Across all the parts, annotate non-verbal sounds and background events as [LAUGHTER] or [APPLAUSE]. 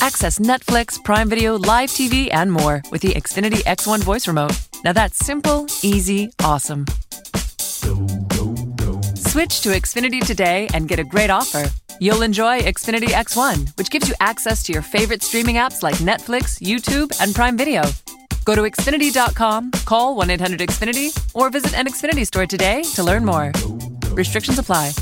Access Netflix, Prime Video, live TV, and more with the Xfinity X1 voice remote. Now that's simple, easy, awesome. Switch to Xfinity today and get a great offer. You'll enjoy Xfinity X1, which gives you access to your favorite streaming apps like Netflix, YouTube, and Prime Video. Go to Xfinity.com, call 1 800 Xfinity, or visit an Xfinity store today to learn more. Restrictions apply.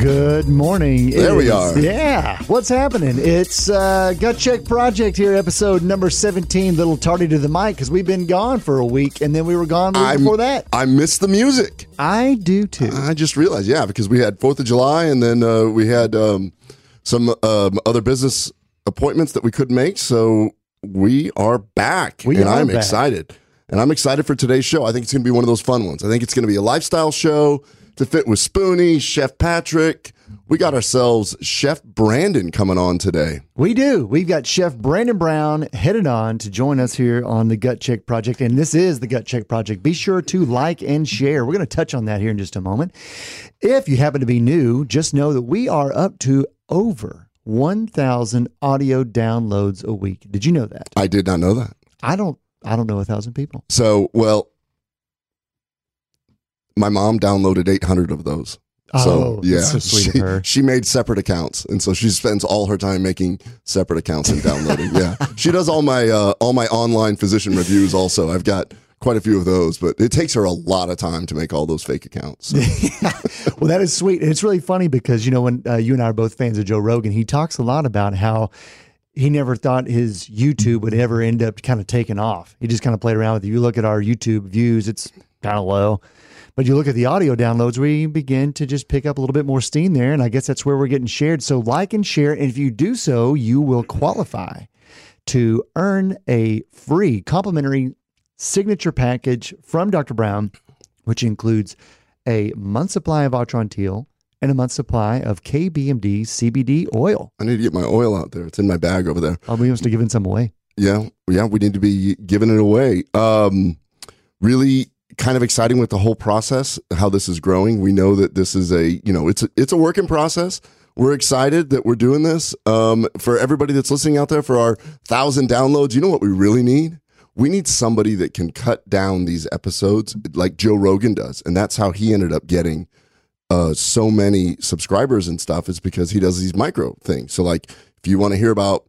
Good morning. There we are. Yeah. What's happening? It's uh, Gut Check Project here, episode number 17. Little tardy to the mic because we've been gone for a week and then we were gone I'm- before that. I miss the music. I do too. I just realized, yeah, because we had Fourth of July, and then uh, we had um, some um, other business appointments that we couldn't make. So we are back, We and are I'm back. excited. And I'm excited for today's show. I think it's going to be one of those fun ones. I think it's going to be a lifestyle show to fit with Spoonie, Chef Patrick. We got ourselves Chef Brandon coming on today. We do. We've got Chef Brandon Brown headed on to join us here on the Gut Check Project. And this is the Gut Check Project. Be sure to like and share. We're going to touch on that here in just a moment. If you happen to be new, just know that we are up to over 1,000 audio downloads a week. Did you know that? I did not know that. I don't. I don't know a thousand people. So, well, my mom downloaded 800 of those. Oh, So yeah, that's so sweet she, she made separate accounts, and so she spends all her time making separate accounts and downloading. [LAUGHS] yeah, she does all my uh, all my online physician reviews. Also, I've got quite a few of those, but it takes her a lot of time to make all those fake accounts. So, [LAUGHS] well, that is sweet. And it's really funny because, you know, when uh, you and I are both fans of Joe Rogan, he talks a lot about how he never thought his YouTube would ever end up kind of taking off. He just kind of played around with it. You look at our YouTube views, it's kind of low. But you look at the audio downloads, we begin to just pick up a little bit more steam there. And I guess that's where we're getting shared. So like and share. And if you do so, you will qualify to earn a free complimentary signature package from Dr. Brown, which includes a month supply of Atrantil and a month supply of KBMD CBD oil. I need to get my oil out there. It's in my bag over there. I'll be honest to giving some away. Yeah, yeah, we need to be giving it away. Um, really kind of exciting with the whole process, how this is growing. We know that this is a, you know, it's a, it's a work in process. We're excited that we're doing this. Um, for everybody that's listening out there, for our thousand downloads, you know what we really need? We need somebody that can cut down these episodes like Joe Rogan does, and that's how he ended up getting uh, so many subscribers and stuff. Is because he does these micro things. So, like, if you want to hear about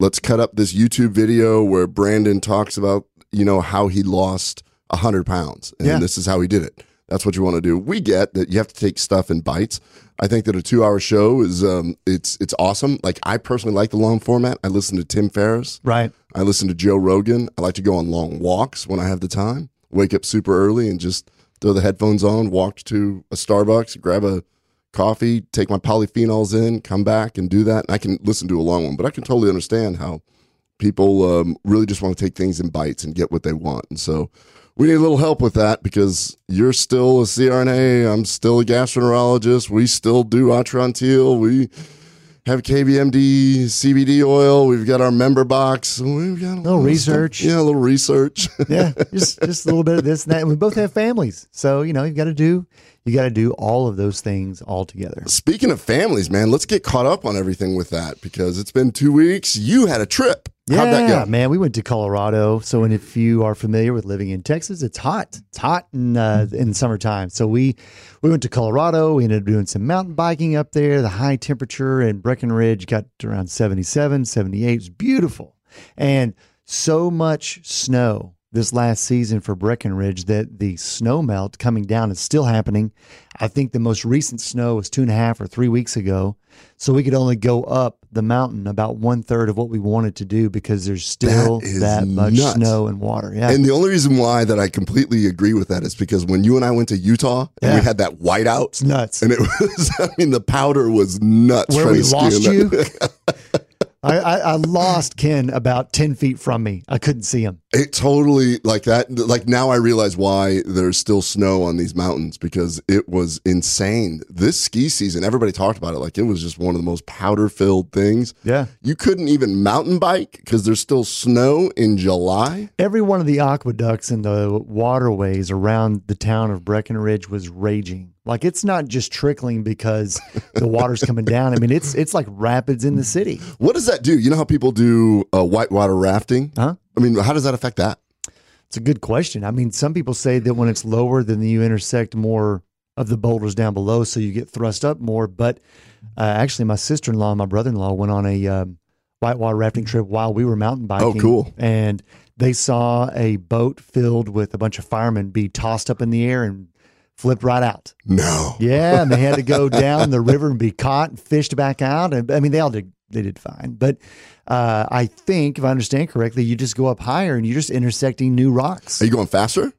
let's cut up this YouTube video where Brandon talks about, you know, how he lost 100 pounds. And Yeah. this is how he did it. That's what you want to do. We get that you have to take stuff in bites. I think that a two hour show is, um, it's, it's awesome. Like I personally like the long format. I listen to Tim Ferriss. Right. I listen to Joe Rogan. I like to go on long walks when I have the time. Wake up super early and just throw the headphones on, walk to a Starbucks, grab a coffee, take my polyphenols in, come back and do that. And I can listen to a long one, but I can totally understand how people um, really just want to take things in bites and get what they want. And so we need a little help with that because you're still a CRNA. I'm still a gastroenterologist. We still do Atrantil. We have KBMD, CBD oil. We've got our member box. We've got a Little research. stuff. Yeah, a little research. [LAUGHS] Yeah. just just a little bit of this and that. And we both have families. So, you know, you've got to do you got to do all of those things all together. Speaking of families, man, let's get caught up on everything with that because it's been two weeks. You had a trip. Yeah, How'd that go? man. We went to Colorado. So, and if you are familiar with living in Texas, it's hot. It's hot in uh, in summertime. So we we went to Colorado. We ended up doing some mountain biking up there. The high temperature in Breckenridge got around 77, 78. It was beautiful, and so much snow this last season for Breckenridge that the snow melt coming down is still happening. I think the most recent snow was two and a half or three weeks ago. So we could only go up the mountain about one third of what we wanted to do because there's still That that, much nuts. snow and water. Yeah. And the only reason why that I completely agree with that is because when you and I went to Utah and Yeah. we had that whiteout, it's nuts. and it [LAUGHS] was, I mean, the powder was nuts. Where we lost you. [LAUGHS] I, I, I lost Ken about 10 feet from me. I couldn't see him. It totally like that. Like now I realize why there's still snow on these mountains because it was insane. This ski season, everybody talked about it like it was just one of the most powder filled things. Yeah. You couldn't even mountain bike because there's still snow in July. Every one of the aqueducts and the waterways around the town of Breckenridge was raging. Like it's not just trickling because the water's coming down. I mean, it's it's like rapids in the city. What does that do? You know how people do uh, whitewater rafting? Huh? I mean, how does that affect that? It's a good question. I mean, some people say that when it's lower, then you intersect more of the boulders down below, so you get thrust up more. But uh, actually, my sister in law and my brother in law went on a um, whitewater rafting trip while we were mountain biking. Oh, cool. And they saw a boat filled with a bunch of firemen be tossed up in the air and flipped right out. No. Yeah, and they had to go [LAUGHS] down the river and be caught and fished back out. And I mean, they all did they did fine. But uh, I think, if I understand correctly, you just go up higher and you're just intersecting new rocks. Are you going faster?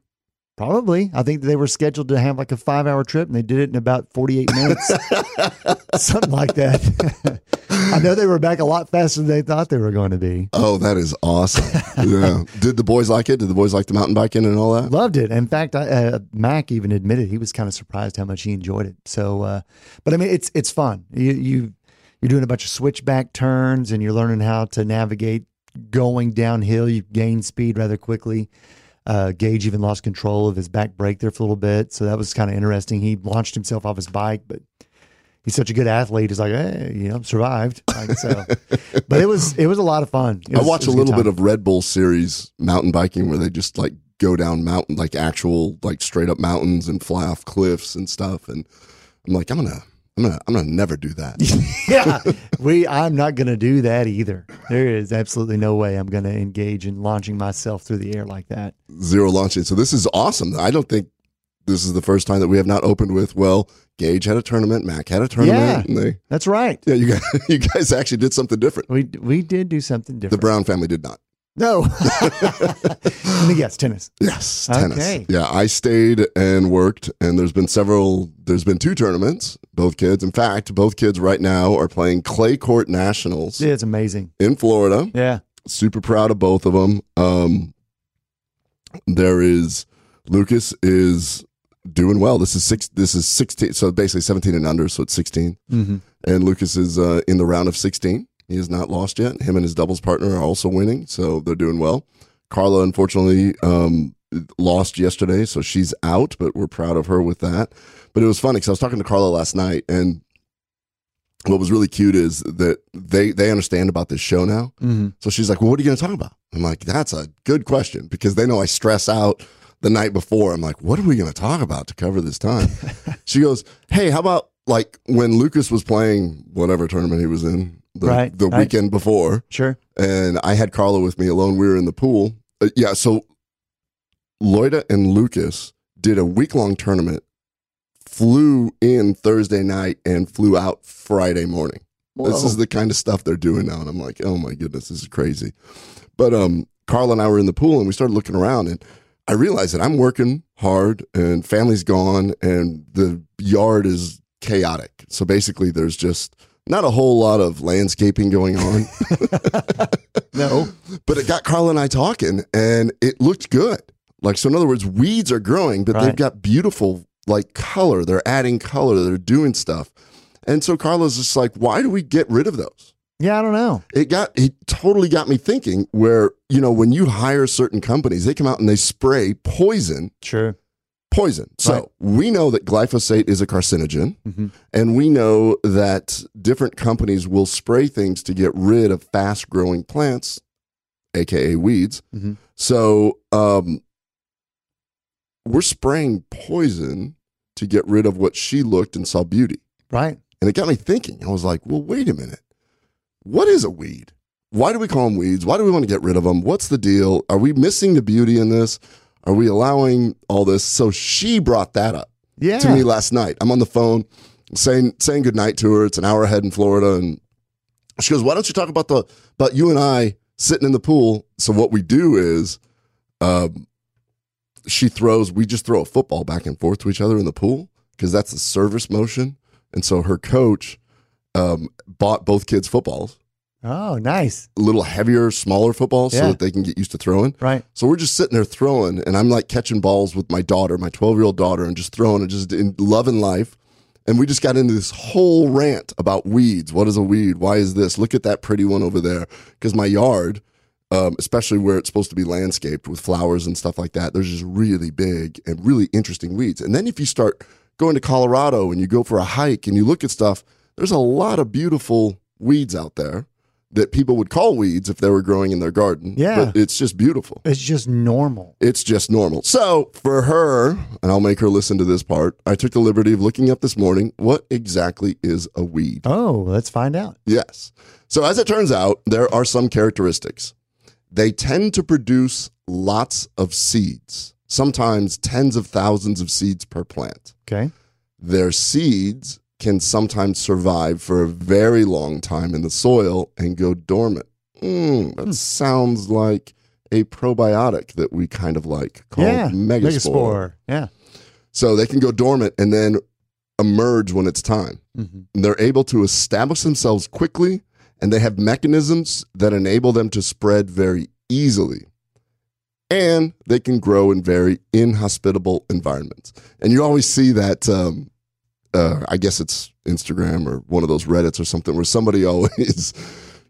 Probably. I think they were scheduled to have like a five hour trip and they did it in about 48 minutes. [LAUGHS] Something like that. [LAUGHS] I know they were back a lot faster than they thought they were going to be. Oh, that is awesome. yeah. [LAUGHS] Did the boys like it? Did the boys like the mountain biking and all that? Loved it. In fact, I, uh, Mac even admitted he was kind of surprised how much he enjoyed it. So, uh, but I mean, it's it's fun. You, you you're doing a bunch of switchback turns and you're learning how to navigate going downhill. You gain speed rather quickly. Uh, Gage even lost control of his back brake there for a little bit, so that was kind of interesting. He launched himself off his bike, but he's such a good athlete. He's like, hey, you know, survived. Like, so, [LAUGHS] but it was it was a lot of fun. It I watched a little bit of Red Bull series mountain biking where they just like go down mountain, like actual, like straight up mountains and fly off cliffs and stuff. And I'm like, I'm gonna, I'm gonna, I'm gonna never do that. [LAUGHS] yeah, [LAUGHS] we. I'm not going to do that either. There is absolutely no way I'm going to engage in launching myself through the air like that. Zero launching. So this is awesome. I don't think this is the first time that we have not opened with. Well, Gage had a tournament, Mac had a tournament, Yeah. they, That's right. yeah, you guys, [LAUGHS] you guys actually did something different. We we did do something different. The. Brown family did not. No. [LAUGHS] yes. Tennis. Yes, tennis. Okay. Yeah, I stayed and worked, and there's been several. There's been two tournaments. Both kids, in fact, both kids right now are playing clay court nationals Yeah, it's amazing. in Florida. Yeah. Super proud of both of them. Um, there is Lucas is doing well. This is six. This is sixteen. So basically seventeen and under. So it's sixteen. Mm-hmm. And Lucas is uh, in the round of 16. He has not lost yet. Him and his doubles partner are also winning, so they're doing well. Carla, unfortunately, um, lost yesterday, so she's out, but we're proud of her with that. But it was funny because I was talking to Carla last night, and what was really cute is that they they understand about this show now. Mm-hmm. So she's like, "Well, what are you going to talk about?" I'm like, "That's a good question because they know I stress out the night before. I'm like, what are we going to talk about to cover this time?" [LAUGHS] she goes, "Hey, how about like when Lucas was playing whatever tournament he was in the, Right, the right. weekend before, Sure. and I had Carla with me alone. We were in the pool. Uh, yeah, so Loida and Lucas did a week long tournament, flew in Thursday night, and flew out Friday morning. This is the kind of stuff they're doing now, and I'm like, oh my goodness, this is crazy. But um, Carla and I were in the pool, and we started looking around, and I realized that I'm working hard, and family's gone, and the yard is chaotic. So basically, there's just not a whole lot of landscaping going on. [LAUGHS] [LAUGHS] No. But it got Carla and I talking, and it looked good. Like so, in other words, weeds are growing, but they've got beautiful like color. They're adding color. They're doing stuff, and so Carla's just like, why do we get rid of those? Yeah, I don't know. It got it totally got me thinking. Where you know when you hire certain companies, they come out and they spray poison, Sure. Poison. So Right. we know that glyphosate is a carcinogen, Mm-hmm. and we know that different companies will spray things to get rid of fast growing plants, aka weeds. Mhm. So um, we're spraying poison to get rid of what she looked and saw beauty. Right. And it got me thinking. I was like, well, wait a minute. What is a weed? Why do we call them weeds? Why do we want to get rid of them? What's the deal? Are we missing the beauty in this? Are we allowing all this? So she brought that up Yeah. to me last night. I'm on the phone saying saying goodnight to her. It's an hour ahead in Florida, and she goes, "Why don't you talk about the about you and I sitting in the pool?" So what we do is, um, she throws. We just throw a football back and forth to each other in the pool because that's the service motion. And so her coach um, bought both kids footballs. Oh, nice. a little heavier, smaller footballs Yeah. so that they can get used to throwing. Right. So we're just sitting there throwing, and I'm like catching balls with my daughter, my 12 year old daughter, and just throwing and just in loving life. And we just got into this whole rant about weeds. What is a weed? Why is this? Look at that pretty one over there. Because my yard, um, especially where it's supposed to be landscaped with flowers and stuff like that, there's just really big and really interesting weeds. And then if you start going to Colorado and you go for a hike and you look at stuff, there's a lot of beautiful weeds out there that people would call weeds if they were growing in their garden. Yeah. But it's just beautiful. It's just normal. It's just normal. So for her, and I'll make her listen to this part, I took the liberty of looking up this morning what exactly is a weed. Oh, let's find out. Yes. So as it turns out, there are some characteristics. They tend to produce lots of seeds, sometimes tens of thousands of seeds per plant. Okay. Their seeds can sometimes survive for a very long time in the soil and go dormant. Mm, that sounds like a probiotic that we kind of like called yeah. megaspore. Yeah. So they can go dormant and then emerge when it's time. hmm And they're able to establish themselves quickly and they have mechanisms that enable them to spread very easily. And they can grow in very inhospitable environments. And you always see that, um, uh, I guess it's Instagram or one of those Reddits or something where somebody [LAUGHS] always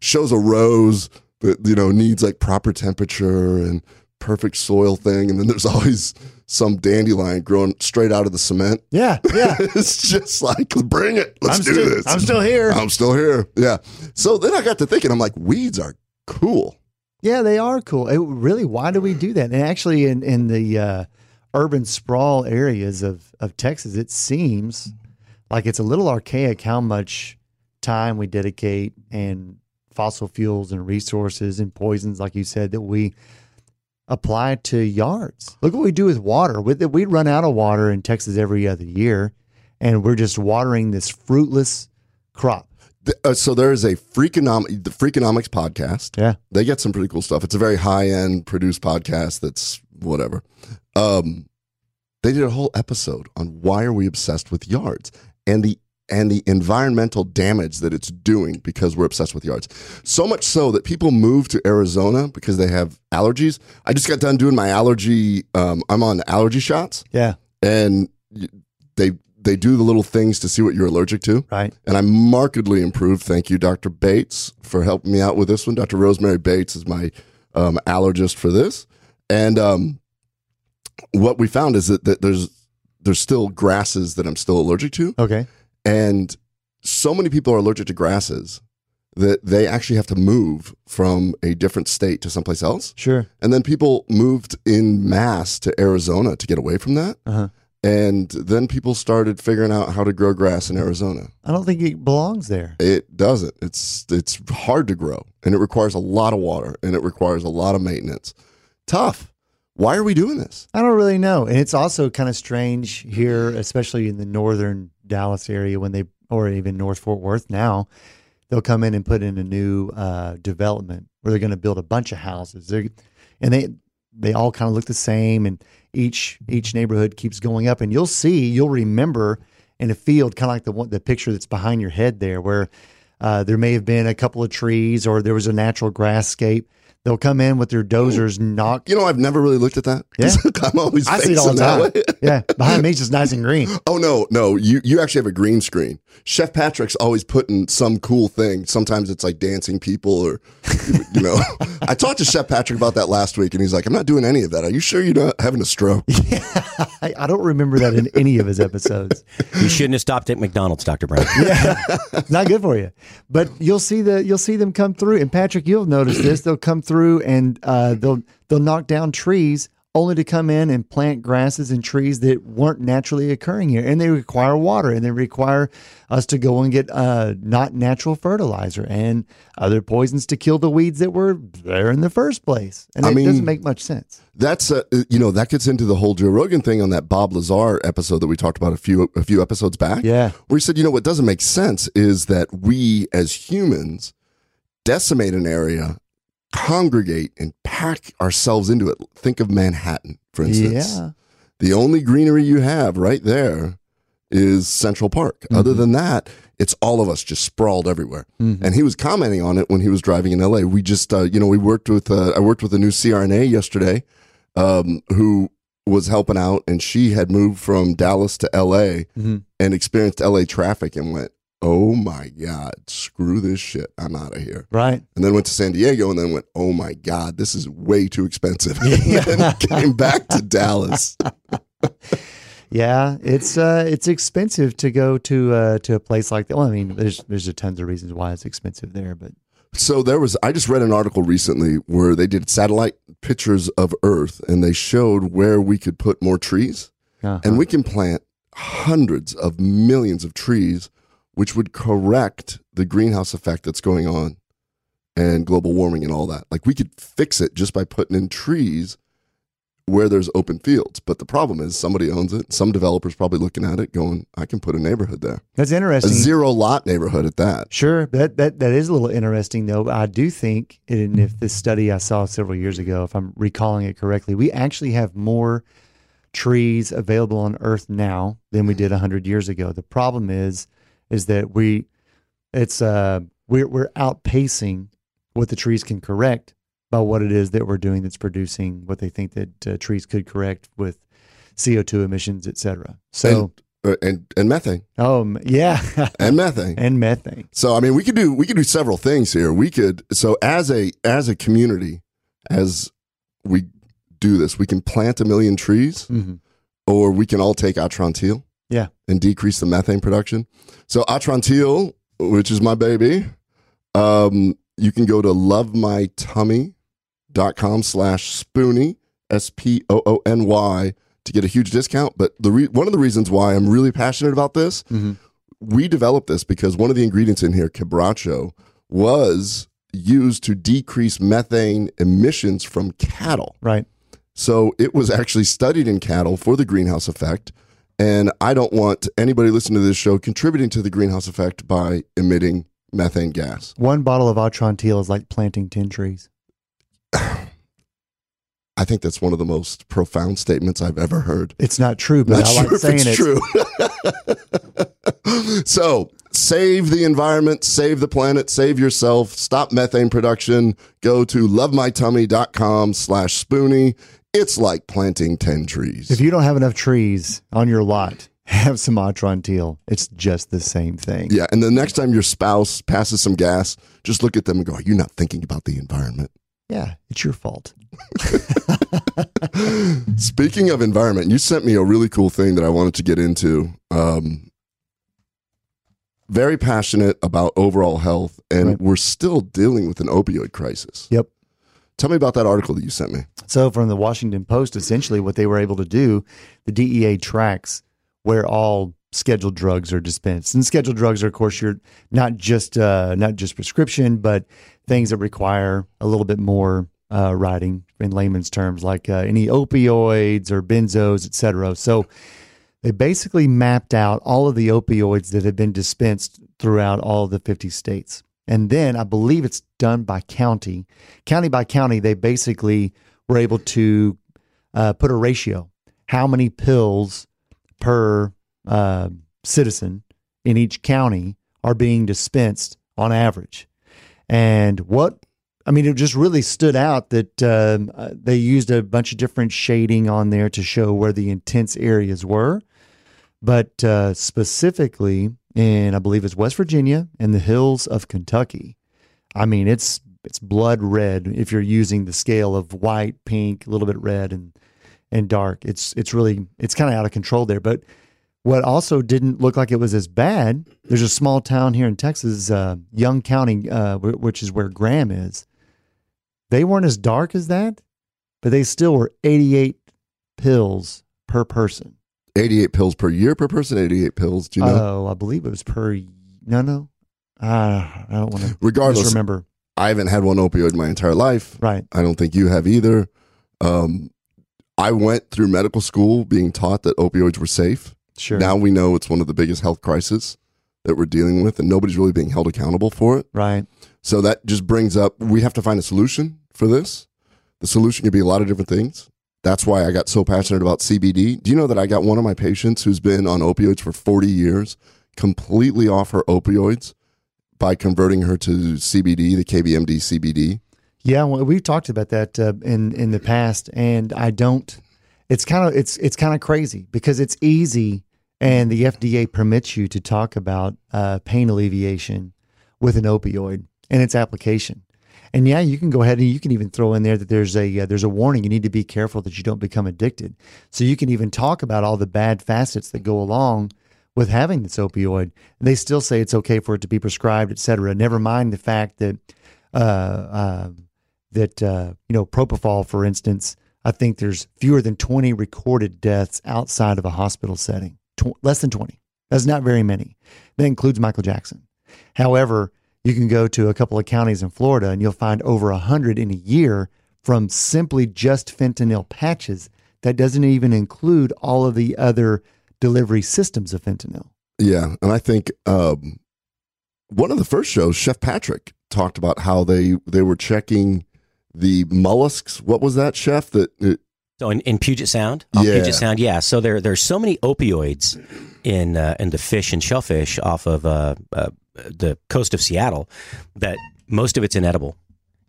shows a rose that, you know, needs like proper temperature and perfect soil thing. And then there's [LAUGHS] always some dandelion growing straight out of the cement. Yeah. [LAUGHS] Yeah. it's just like, bring it. Let's I'm do still, this. I'm still here. I'm still here. Yeah. So then I got to thinking, I'm like, weeds are cool. Yeah, they are cool. It, really, why do we do that? And actually, in in the uh, urban sprawl areas of of Texas, it seems like it's a little archaic how much time we dedicate and fossil fuels and resources and poisons, like you said, that we apply to yards. Look what we do with water. With it, we run out of water in Texas every other year, and we're just watering this fruitless crop. Uh, so there is a Freakonomics, the Freakonomics podcast. Yeah. They get some pretty cool stuff. It's a very high end produced podcast that's whatever. Um, they did a whole episode on why are we obsessed with yards and the and the environmental damage that it's doing because we're obsessed with yards. So much so that people move to Arizona because they have allergies. I just got done doing my allergy. Um, I'm on allergy shots, Yeah. and they they do the little things to see what you're allergic to Right. and I'm markedly improved. Thank you, Dr. Bates, for helping me out with this one. Dr. Rosemary Bates is my um, allergist for this, and um, what we found is that, that there's there's still grasses that I'm still allergic to, Okay. and so many people are allergic to grasses that they actually have to move from a different state to someplace else, Sure. and then people moved in mass to Arizona to get away from that. Uh huh. And then people started figuring out how to grow grass in Arizona. I don't think it belongs there. It doesn't. It's it's hard to grow and it requires a lot of water and it requires a lot of maintenance. Tough. Why are we doing this? I don't really know. And it's also kind of strange here, especially in the northern Dallas area when they, or even North Fort Worth now, they'll come in and put in a new uh, development where they're going to build a bunch of houses. They're, and they, they all kind of look the same and each, each neighborhood keeps going up and you'll see, you'll remember in a field, kind of like the one, the picture that's behind your head there where uh, there may have been a couple of trees or there was a natural grasscape. They'll come in with their dozers, knock You know, I've never really looked at that. Yeah. [LAUGHS] I'm always I see it all the time. yeah, behind me it's just nice and green. [LAUGHS] Oh no, no, you you actually have a green screen. Chef Patrick's always putting some cool thing. Sometimes it's like dancing people or you know. [LAUGHS] I talked to Chef Patrick about that last week and he's like, I'm not doing any of that. Are you sure you're not having a stroke? I, I don't remember that in any of his episodes. You shouldn't have stopped at McDonald's, Dr. Brown. It's not good for you. But you'll see the you'll see them come through. And Patrick, you'll notice this. They'll come through and uh, they'll they'll knock down trees only to come in and plant grasses and trees that weren't naturally occurring here. And they require water and they require us to go and get uh, not natural fertilizer and other poisons to kill the weeds that were there in the first place. And I it mean- doesn't make much sense. That's uh, you know that gets into the whole Joe Rogan thing on that Bob Lazar episode that we talked about a few a few episodes back. Yeah. where he said, you know, what doesn't make sense is that we as humans decimate an area, congregate, and pack ourselves into it. Think of Manhattan, for instance. Yeah. The only greenery you have right there is Central Park. Other than that, it's all of us just sprawled everywhere. And he was commenting on it when he was driving in LA. We just, uh, you know, we worked with, uh, I worked with a new CRNA yesterday, um, who was helping out and she had moved from Dallas to LA Mhm. and experienced LA traffic and went, Oh my God, screw this shit. I'm out of here. Right. And then went to San Diego and then went, Oh my God, this is way too expensive. [LAUGHS] and then came back to Dallas. [LAUGHS] Yeah, it's uh, it's expensive to go to uh, to a place like that. Well, I mean, there's there's a tons of reasons why it's expensive there, but So there was I just read an article recently where they did satellite pictures of Earth and they showed where we could put more trees. uh And we can plant hundreds of millions of trees which would correct the greenhouse effect that's going on and global warming and all that. Like we could fix it just by putting in trees where there's open fields. But the problem is somebody owns it. Some developer's probably looking at it going, I can put a neighborhood there. that's interesting. A zero lot neighborhood at that. Sure, that that that is a little interesting though. I do think, and if this study I saw several years ago, if I'm recalling it correctly, we actually have more trees available on Earth now than we did hundred years ago. The problem is, is that we, it's uh, we're we're outpacing what the trees can correct by what it is that we're doing that's producing what they think that uh, trees could correct with CO2 emissions, et cetera. So, Uh, and and methane. oh yeah, [LAUGHS] And methane. and methane. So I mean, we could do we could do several things here. We could so as a as a community, as we do this, we can plant a million trees, hmm or we can all take Atrantil, Yeah. and decrease the methane production. So Atrantil, which is my baby, um, you can go to lovemytummy.com slash spoony s p o o n y to get a huge discount. But the re- one of the reasons why I'm really passionate about this hmm we developed this because one of the ingredients in here, quebracho, was used to decrease methane emissions from cattle. Right. So it was actually studied in cattle for the greenhouse effect. And I don't want anybody listening to this show contributing to the greenhouse effect by emitting methane gas. One bottle of Atrantil is like planting 10 trees. [SIGHS] I think that's one of the most profound statements I've ever heard. It's not true, but Not I like sure if saying it's it. true. [LAUGHS] so save the environment, save the planet, save yourself, stop methane production. Go to lovemytummy.com slash spoony. It's like planting 10 trees. If you don't have enough trees on your lot, [LAUGHS] have some teal. It's just the same thing. yeah, and the next time your spouse passes some gas, just look at them and go, You're you not thinking about the environment? Yeah, it's your fault. [LAUGHS] Speaking of environment, you sent me a really cool thing that I wanted to get into. Um, very passionate about overall health, and Right. we're still dealing with an opioid crisis. Yep. Tell me about that article that you sent me. So, from the Washington Post, essentially what they were able to do, the DEA tracks where all scheduled drugs are dispensed. And scheduled drugs are, of course, you're not just uh, not just prescription, but things that require a little bit more uh, writing in layman's terms, like uh, any opioids or benzos, et cetera. So, they basically mapped out all of the opioids that have been dispensed throughout all the 50 states. And then I believe it's done by county. County by county, they basically were able to uh, put a ratio. How many pills per uh, citizen in each county are being dispensed on average? And what I mean, it just really stood out that um, uh, they used a bunch of different shading on there to show where the intense areas were. But uh, specifically in, I believe it's West Virginia and the hills of Kentucky. I mean, it's it's blood red if you're using the scale of white, pink, a little bit red, and and dark. It's it's really it's kind of out of control there. But what also didn't look like it was as bad. There's a small town here in Texas, uh, Young County, uh, wh- which is where Graham is. They weren't as dark as that, but they still were 88 pills per person. 88 pills per year per person, 88 pills. Do you know? Oh, I believe it was per. No, no. Uh, I don't want to Regardless, remember. I haven't had one opioid my entire life. Right. I don't think you have either. Um, I went through medical school being taught that opioids were safe. Sure. Now we know it's one of the biggest health crises that we're dealing with, and nobody's really being held accountable for it. right. So that just brings up we have to find a solution for this. The solution could be a lot of different things. That's why I got so passionate about CBD. Do you know that I got one of my patients who's been on opioids for 40 years, completely off her opioids by converting her to CBD, the KBMD CBD? Yeah, well, we've talked about that uh, in in the past, and I don't. It's kind of it's it's kind of crazy because it's easy, and the FDA permits you to talk about uh, pain alleviation with an opioid and its application. And yeah, you can go ahead and you can even throw in there that there's a uh, there's a warning. You need to be careful that you don't become addicted. So you can even talk about all the bad facets that go along with having this opioid. They still say it's okay for it to be prescribed, et cetera. Never mind the fact that uh, uh, that you know propofol, for instance. I think there's fewer than 20 recorded deaths outside of a hospital setting. Tw- less than 20. That's not very many. That includes Michael Jackson. However, you can go to a couple of counties in Florida and you'll find over 100 in a year from simply just fentanyl patches. That doesn't even include all of the other delivery systems of fentanyl. Yeah, and I think um, one of the first shows, Chef Patrick talked about how they they were checking the mollusks. What was that, Chef? That it, So in, in Puget Sound, off Yeah. Puget Sound, yeah. So there there's so many opioids in uh, in the fish and shellfish off of uh, uh, the coast of Seattle that most of it's inedible.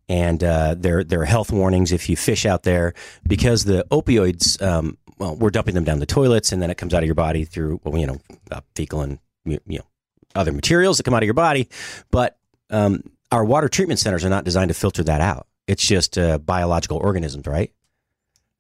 And uh, there there are health warnings if you fish out there because the opioids. Um, well, we're dumping them down the toilets, and then it comes out of your body through well, you know uh, fecal and you know other materials that come out of your body. But um, our water treatment centers are not designed to filter that out. It's just uh, biological organisms, right?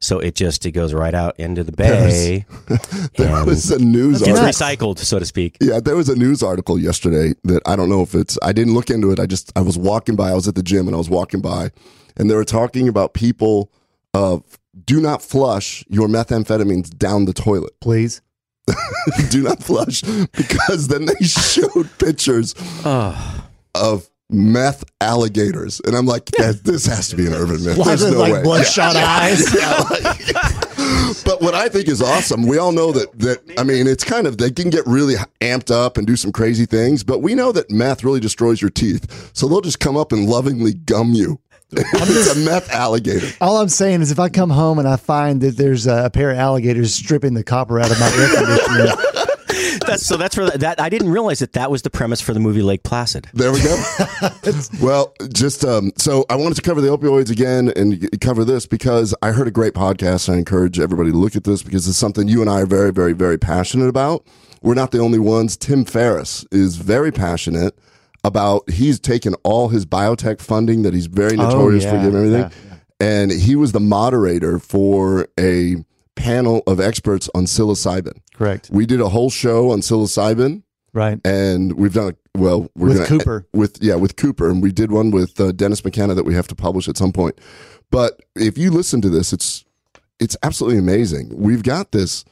So it just it goes right out into the bay. [LAUGHS] there and was a news it's article. recycled, so to speak. Yeah, there was a news article yesterday that I don't know if it's. I didn't look into it. I just I was walking by. I was at the gym and I was walking by, and they were talking about people of do not flush your methamphetamines down the toilet. Please. [LAUGHS] do not flush because then they [LAUGHS] showed pictures Oh, of meth alligators, and I'm like, yeah, this has to be an urban myth. There's no way. bloodshot eyes? [LAUGHS] Yeah, like- [LAUGHS] but what I think is awesome, we all know that that I mean, it's kind of they can get really amped up and do some crazy things, but we know that meth really destroys your teeth, so they'll just come up and lovingly gum you. [LAUGHS] it's a meth alligator. All I'm saying is, if I come home and I find that there's a pair of alligators stripping the copper out of my air conditioner, [LAUGHS] that's so. That's where that I didn't realize that that was the premise for the movie Lake Placid. There we go. [LAUGHS] well, just um, so I wanted to cover the opioids again and cover this because I heard a great podcast. I encourage everybody to look at this because it's something you and I are very, very, very passionate about. We're not the only ones. Tim Ferriss is very passionate about. He's taken all his biotech funding that he's very notorious for yeah, giving everything, yeah, and he was the moderator for a panel of experts on psilocybin. Correct, We did a whole show on psilocybin. Right? and we've done a, well we're With gonna, Cooper. [LAUGHS] with yeah with Cooper. And we did one with uh, Dennis McKenna that we have to publish at some point. But if you listen to this it's it's absolutely amazing. We've got this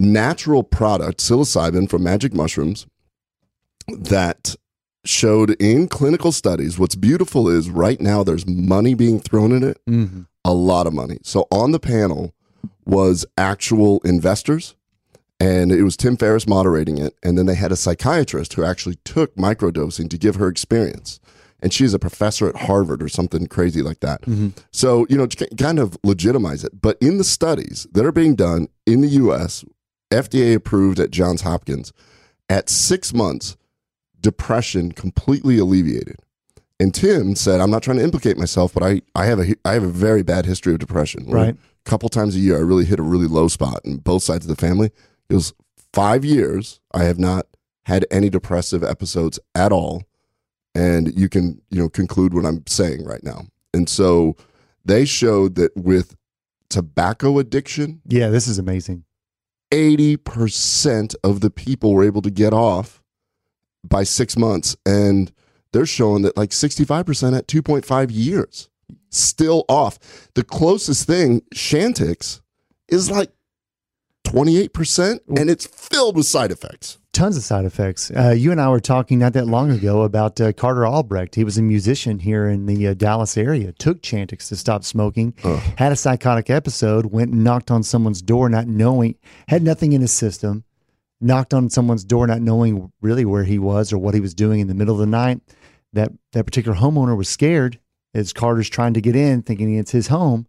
natural product psilocybin from magic mushrooms that showed in clinical studies what's beautiful is right now there's money being thrown in it. Hmm a lot of money. So on the panel was actual investors, and it was Tim Ferriss moderating it. And then they had a psychiatrist who actually took microdosing to give her experience. And she's a professor at Harvard or something crazy like that. Mm-hmm. So, you know, kind of legitimize it. But in the studies that are being done in the US, FDA approved at Johns Hopkins, at six months, depression completely alleviated. And Tim said, "I'm not trying to implicate myself, but I, I have a I have a very bad history of depression. Right. A couple times a year, I really hit a really low spot in both sides of the family. It was five years. I have not had any depressive episodes at all, and you can you know conclude what I'm saying right now. And so they showed that with tobacco addiction, Yeah, this is amazing. 80% of the people were able to get off by six months. And they're showing that like 65% at 2.5 years still off. The closest thing, Chantix, is like 28%, and it's filled with side effects. Tons of side effects. Uh, you and I were talking not that long ago about uh, Carter Albrecht. He was a musician here in the uh, Dallas area. Took Chantix to stop smoking. Had a psychotic episode. Went and knocked on someone's door, not knowing. Had nothing in his system. Knocked on someone's door, not knowing really where he was or what he was doing in the middle of the night. That that particular homeowner was scared as Carter's trying to get in, thinking it's his home.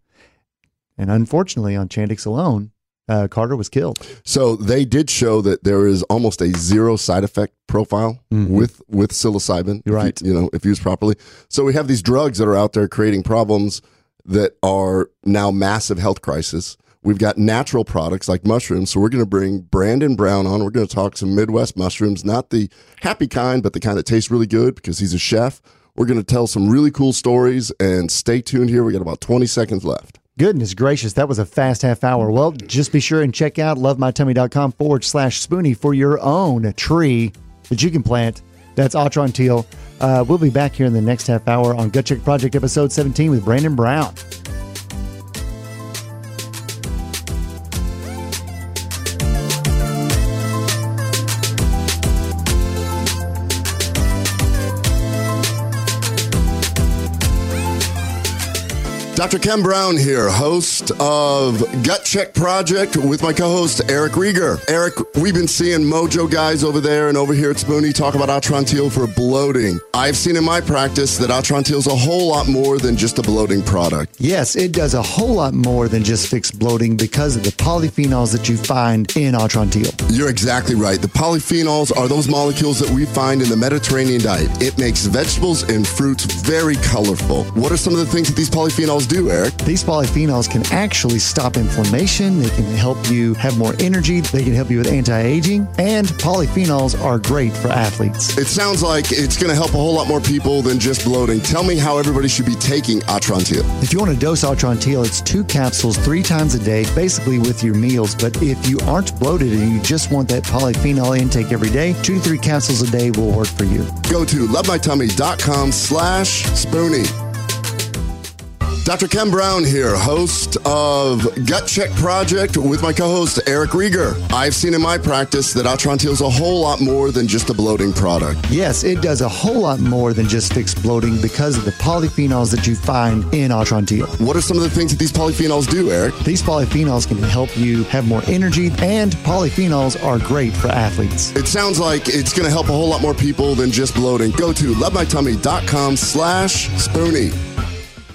And unfortunately, on Chantix alone, uh, Carter was killed. So they did show that there is almost a zero side effect profile Mhm. with with psilocybin. You're right. You, know, if used properly. So we have these drugs that are out there creating problems that are now massive health crisis. We've got natural products like mushrooms. So we're going to bring Brandon Brown on. We're going to talk some Midwest mushrooms, not the happy kind, but the kind that tastes really good because he's a chef. We're going to tell some really cool stories and stay tuned here. We got about 20 seconds left. Goodness gracious, that was a fast half hour. Well, just be sure and check out lovemytummy.com forward slash spoony for your own tree that you can plant. That's Atrantil. Uh, we'll be back here in the next half hour on Gut Check Project episode 17 with Brandon Brown. Dr. Ken Brown here, host of Gut Check Project with my co-host Eric Rieger. Eric, we've been seeing Mojo guys over there and over here at Spoonie talk about Atrantil for bloating. I've seen in my practice that Atrantil is a whole lot more than just a bloating product. Yes, it does a whole lot more than just fix bloating because of the polyphenols that you find in Atrantil. You're exactly right. The polyphenols are those molecules that we find in the Mediterranean diet. It makes vegetables and fruits very colorful. What are some of the things that these polyphenols do, Eric? These polyphenols can actually stop inflammation. They can help you have more energy. They can help you with anti aging. And polyphenols are great for athletes. It sounds like it's going to help a whole lot more people than just bloating. Tell me how everybody should be taking Atrantil. If you want to dose Atrantil, it's two capsules three times a day, basically with your meals. But if you aren't bloated and you just want that polyphenol intake every day, two to three capsules a day will work for you. Go to lovemytummy.com slash spoonie. Dr. Ken Brown here, host of Gut Check Project with my co-host Eric Rieger. I've seen in my practice that Atrantil is a whole lot more than just a bloating product. Yes, it does a whole lot more than just fix bloating because of the polyphenols that you find in Atrantil. What are some of the things that these polyphenols do, Eric? These polyphenols can help you have more energy, and polyphenols are great for athletes. It sounds like it's going to help a whole lot more people than just bloating. Go to lovemytummy.com slash spoonie.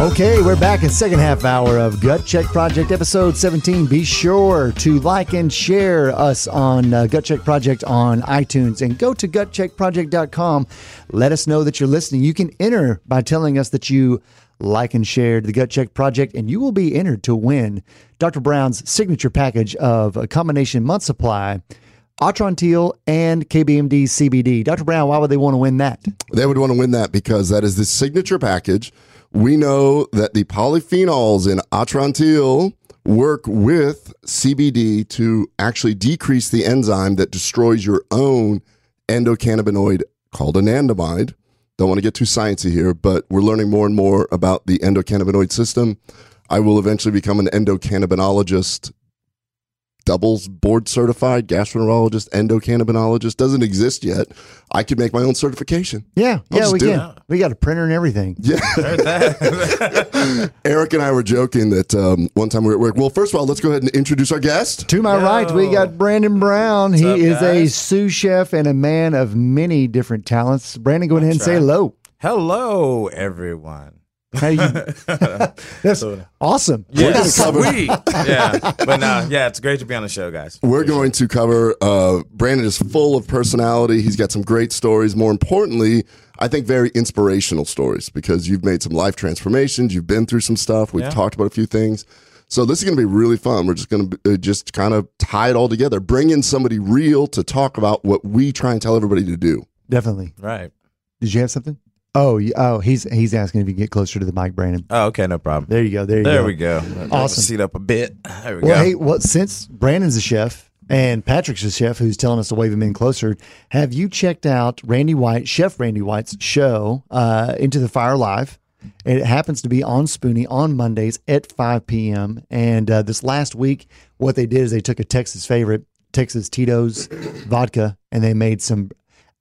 Okay, we're back in second half hour of Gut Check Project episode 17. Be sure to like and share us on uh, Gut Check Project on iTunes and go to gutcheckproject.com. Let us know that you're listening. You can enter by telling us that you like and shared the Gut Check Project, and you will be entered to win Dr. Brown's signature package of a combination month supply, Atrantil, and KBMD CBD. Dr. Brown, why would they want to win that? They would want to win that because that is the signature package. We know that the polyphenols in Atrantil work with CBD to actually decrease the enzyme that destroys your own endocannabinoid called anandamide. Don't want to get too sciencey here, but we're learning more and more about the endocannabinoid system. I will eventually become an endocannabinologist, doubles board certified gastroenterologist, endocannabinologist. Doesn't exist yet. I could make my own certification. Yeah, I'll yeah, we do can. We got a printer and everything. Yeah. [LAUGHS] Eric and I were joking that um, one time we were at work. Well, first of all, let's go ahead and introduce our guest. To my right, we got Brandon Brown. he up, is a sous chef and a man of many different talents. Brandon, go ahead and say hello. Hello, everyone. How you? [LAUGHS] That's awesome. Yeah, gonna cover- sweet. [LAUGHS] yeah, but no, yeah, it's great to be on the show, guys. We're going to cover. Uh, Brandon is full of personality. He's got some great stories. More importantly, I think very inspirational stories because you've made some life transformations. You've been through some stuff. We've Yeah. talked about a few things. So this is going to be really fun. We're just going to uh, just kind of tie it all together. Bring in somebody real to talk about what we try and tell everybody to do. Definitely. Right. Did you have something? Oh, you, oh, he's he's asking if you can get closer to the mic, Brandon. Oh, okay, no problem. There you go. There you There go. we go. Awesome. Seat up a bit. There we Well, go. hey, well, since Brandon's a chef And Patrick's the chef who's telling us to wave him in closer. Have you checked out Randy White, Chef Randy White's show, uh, Into the Fire Live? It happens to be on Spoonie on Mondays at 5 p.m. And uh, this last week, what they did is they took a Texas favorite, Texas Tito's vodka, and they made some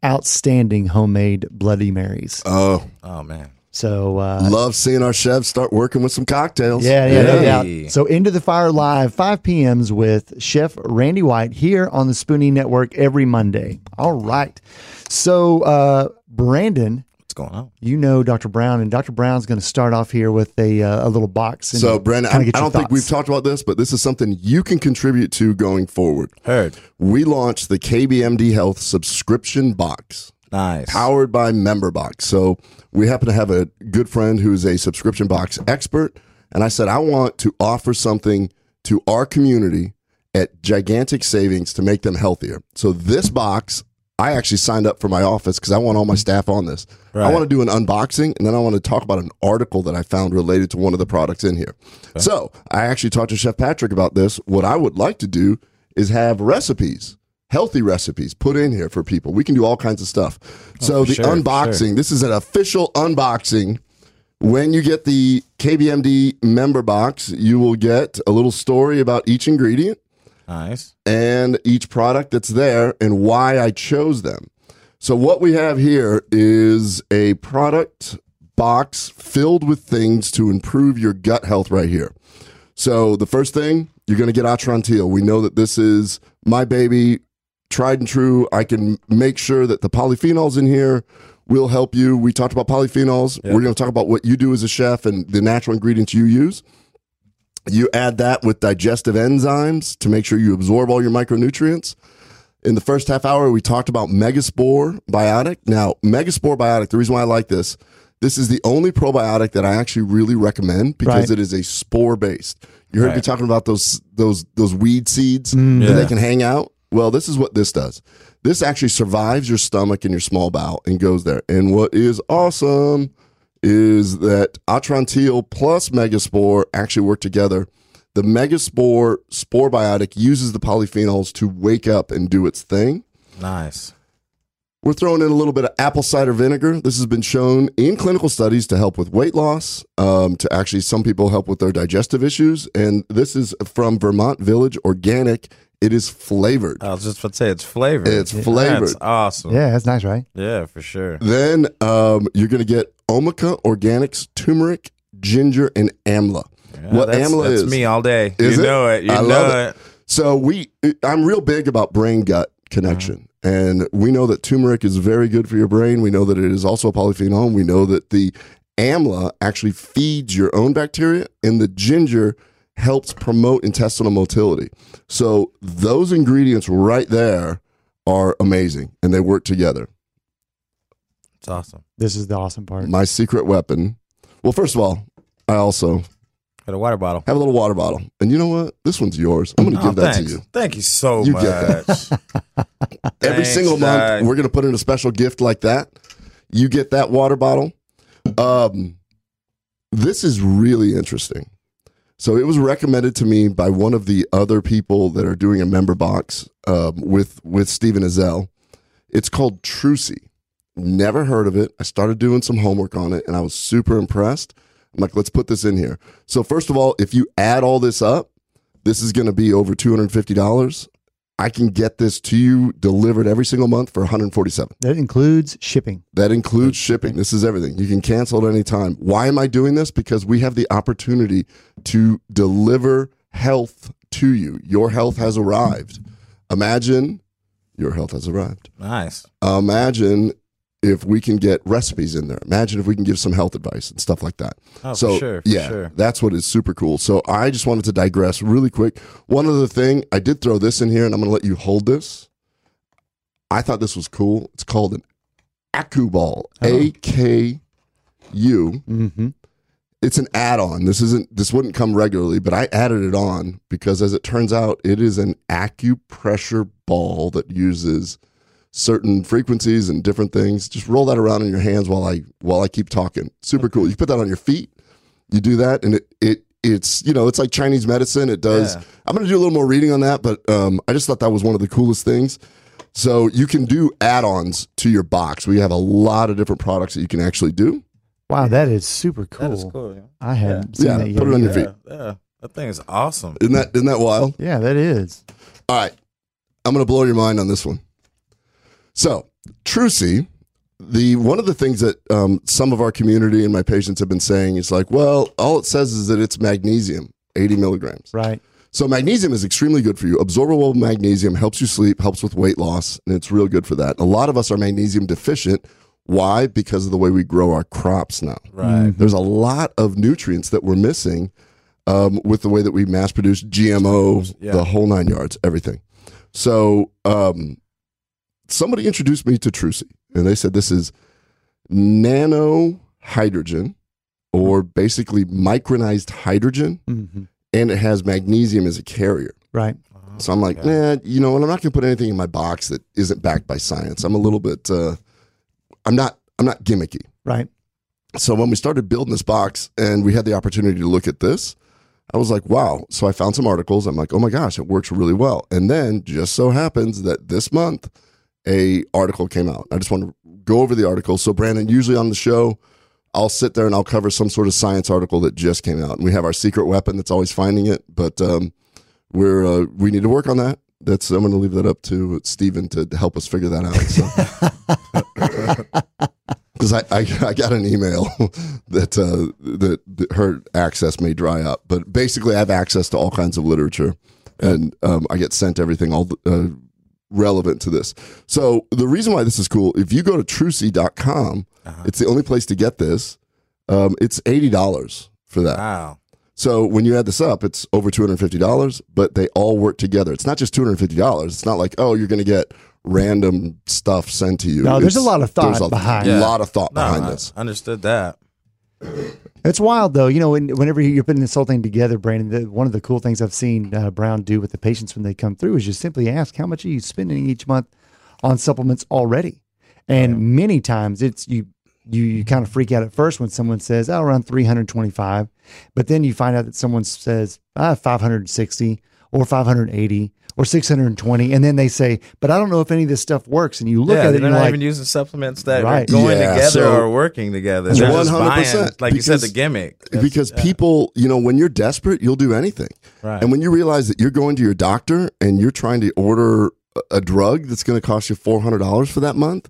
outstanding homemade Bloody Marys. Oh, Oh man. So uh, love seeing our chefs start working with some cocktails. Yeah, yeah, no Hey. doubt. So Into the Fire Live, 5 p.m.s with Chef Randy White here on the Spoonie Network every Monday. All right. So uh, Brandon, What's going on? you know Dr. Brown, and Dr. Brown's going to start off here with a, uh, a little box. And So, Brandon, I, I don't think we've talked about this, but this is something you can contribute to going forward. Heard. We launched the KBMD Health subscription box. Nice. powered by MemberBox. So we happen to have a good friend who's a subscription box expert, and I said I want to offer something to our community at gigantic savings to make them healthier. So this box, I actually signed up for my office because I want all my staff on this. I want to do an unboxing, and then I want to talk about an article that I found related to one of the products in here. So I actually talked to Chef Patrick about this. What I would like to do is have recipes healthy recipes put in here for people. We can do all kinds of stuff. Oh, so Oh, for the sure, unboxing, this is an official unboxing. When you get the KBMD member box, you will get a little story about each ingredient Nice. and each product that's there and why I chose them. So what we have here is a product box filled with things to improve your gut health right here. So the first thing, you're going to get Atrantil. We know that this is my baby, tried and true. I can make sure that the polyphenols in here will help you. We talked about polyphenols. We're going to talk about what you do as a chef and the natural ingredients you use. You add that with digestive enzymes to make sure you absorb all your micronutrients. In the first half hour, we talked about Megaspore Biotic. Now, Megaspore Biotic, the reason why I like this, this is the only probiotic that I actually really recommend because Right. it is a spore based. You heard me talking about those those those weed seeds mm. that Yeah. they can hang out. Well, this is what this does. This actually survives your stomach and your small bowel and goes there. And what is awesome is that Atrantil plus Megaspore actually work together. The Megaspore spore biotic uses the polyphenols to wake up and do its thing. Nice. We're throwing in a little bit of apple cider vinegar. This has been shown in clinical studies to help with weight loss, um, to actually some people help with their digestive issues. And this is from Vermont Village Organic. It is flavored. I was just about to say it's flavored. It's flavored. That's awesome. Yeah, that's nice, right? Yeah, for sure. Then um, you're going to get Omica Organics turmeric, ginger, and amla. Yeah, what that's, amla that's is? me all day. Is you it? know it. You I know love it. So we, I'm real big about brain gut connection, Uh-huh. and we know that turmeric is very good for your brain. We know that it is also a polyphenol. We know that the amla actually feeds your own bacteria, and the ginger helps promote intestinal motility. So those ingredients right there are amazing, and they work together. It's awesome. This is the awesome part. My secret weapon. Well, first of all, I also Got a water bottle. have a little water bottle, and you know what? This one's yours. I'm going to Oh, give that thanks. to you. Thank you so You much. get [LAUGHS] Every Thanks, single Doug. month, we're going to put in a special gift like that. You get that water bottle. Um, this is really interesting. So it was recommended to me by one of the other people that are doing a member box um, with with Stephen Azell. It's called Trucy. Never heard of it. I started doing some homework on it, and I was super impressed. I'm like, let's put this in here. So first of all, if you add all this up, this is going to be over two hundred fifty dollars. I can get this to you delivered every single month for 147. That includes shipping. That includes shipping. This is everything. You can cancel at any time. Why am I doing this? Because we have the opportunity to deliver health to you. Your health has arrived. Imagine your health has arrived. Nice. Imagine if we can get recipes in there. Imagine if we can give some health advice and stuff like that. Oh, so for sure. For yeah, sure. that's what is super cool. So I just wanted to digress really quick. One other thing, I did throw this in here, and I'm going to let you hold this. I thought this was cool. It's called an Aku Ball. A K U. Mm-hmm. It's an add-on. This isn't. This wouldn't come regularly, but I added it on because, as it turns out, it is an acupressure ball that uses certain frequencies and different things. Just roll that around in your hands while I while I keep talking. Super cool. You put that on your feet. You do that, and it it it's you know it's like Chinese medicine. It does. Yeah. I'm going to do a little more reading on that, but um, I just thought that was one of the coolest things. So you can do add-ons to your box. We have a lot of different products that you can actually do. Wow, that is super cool. That is cool. Yeah. I hadn't seen Yeah, that yet. put it on your feet. Yeah, yeah. That thing is awesome. Isn't that isn't that wild? Yeah, that is. All right. I'm going to blow your mind on this one. So, Trucy, the one of the things that um, some of our community and my patients have been saying is like, well, all it says is that it's magnesium, 80 milligrams. Right. So, magnesium is extremely good for you. Absorbable magnesium helps you sleep, helps with weight loss, and it's real good for that. A lot of us are magnesium deficient. Why? Because of the way we grow our crops now. Right. There's a lot of nutrients that we're missing um, with the way that we mass produce GMO, Yeah. the whole nine yards, everything. So um, somebody introduced me to Trucy, and they said this is nano hydrogen, or basically micronized hydrogen, hmm and it has magnesium as a carrier. Right. So I'm like, nah, you know what? I'm not going to put anything in my box that isn't backed by science. I'm a little bit, uh, I'm not, I'm not gimmicky. Right. So when we started building this box and we had the opportunity to look at this, I was like, wow. So I found some articles. I'm like, oh my gosh, it works really well. And then just so happens that this month a article came out. I just want to go over the article. So Brandon, usually on the show, I'll sit there and I'll cover some sort of science article that just came out. And we have our secret weapon that's always finding it, but um, we're uh, we need to work on that. That's I'm going to leave that up to Stephen to help us figure that out. So. [LAUGHS] because I, I I got an email [LAUGHS] that uh, that, that her access may dry up, but basically I have access to all kinds of literature, and um, I get sent everything all uh, relevant to this. So the reason why this is cool, if you go to Trucy.com, it's the only place to get this. Um, it's eighty dollars for that. Wow. So when you add this up, it's over two hundred fifty dollars. But they all work together. It's not just two hundred fifty dollars. It's not like oh you're going to get random stuff sent to you. No, there's a lot of thought there's a behind it. lot of thought No, behind I this. understood that. It's wild though. You know, when, whenever you're putting this whole thing together, Brandon, the, one of the cool things I've seen uh, Brown do with the patients when they come through is just simply ask, how much are you spending each month on supplements already? And many times it's you, you, you kind of freak out at first when someone says, oh, around 325. But then you find out that someone says, ah, 560 or 580 or 620. And then they say, but I don't know if any of this stuff works. And you look yeah, at it and you're not like, even using supplements that Right. are going Yeah, together so- or working together. They're 100%, buying, like you said, the gimmick. That's- because yeah. people, you know, when you're desperate, you'll do anything. Right. And when you realize that you're going to your doctor and you're trying to order a- a drug that's going to cost you $400 for that month,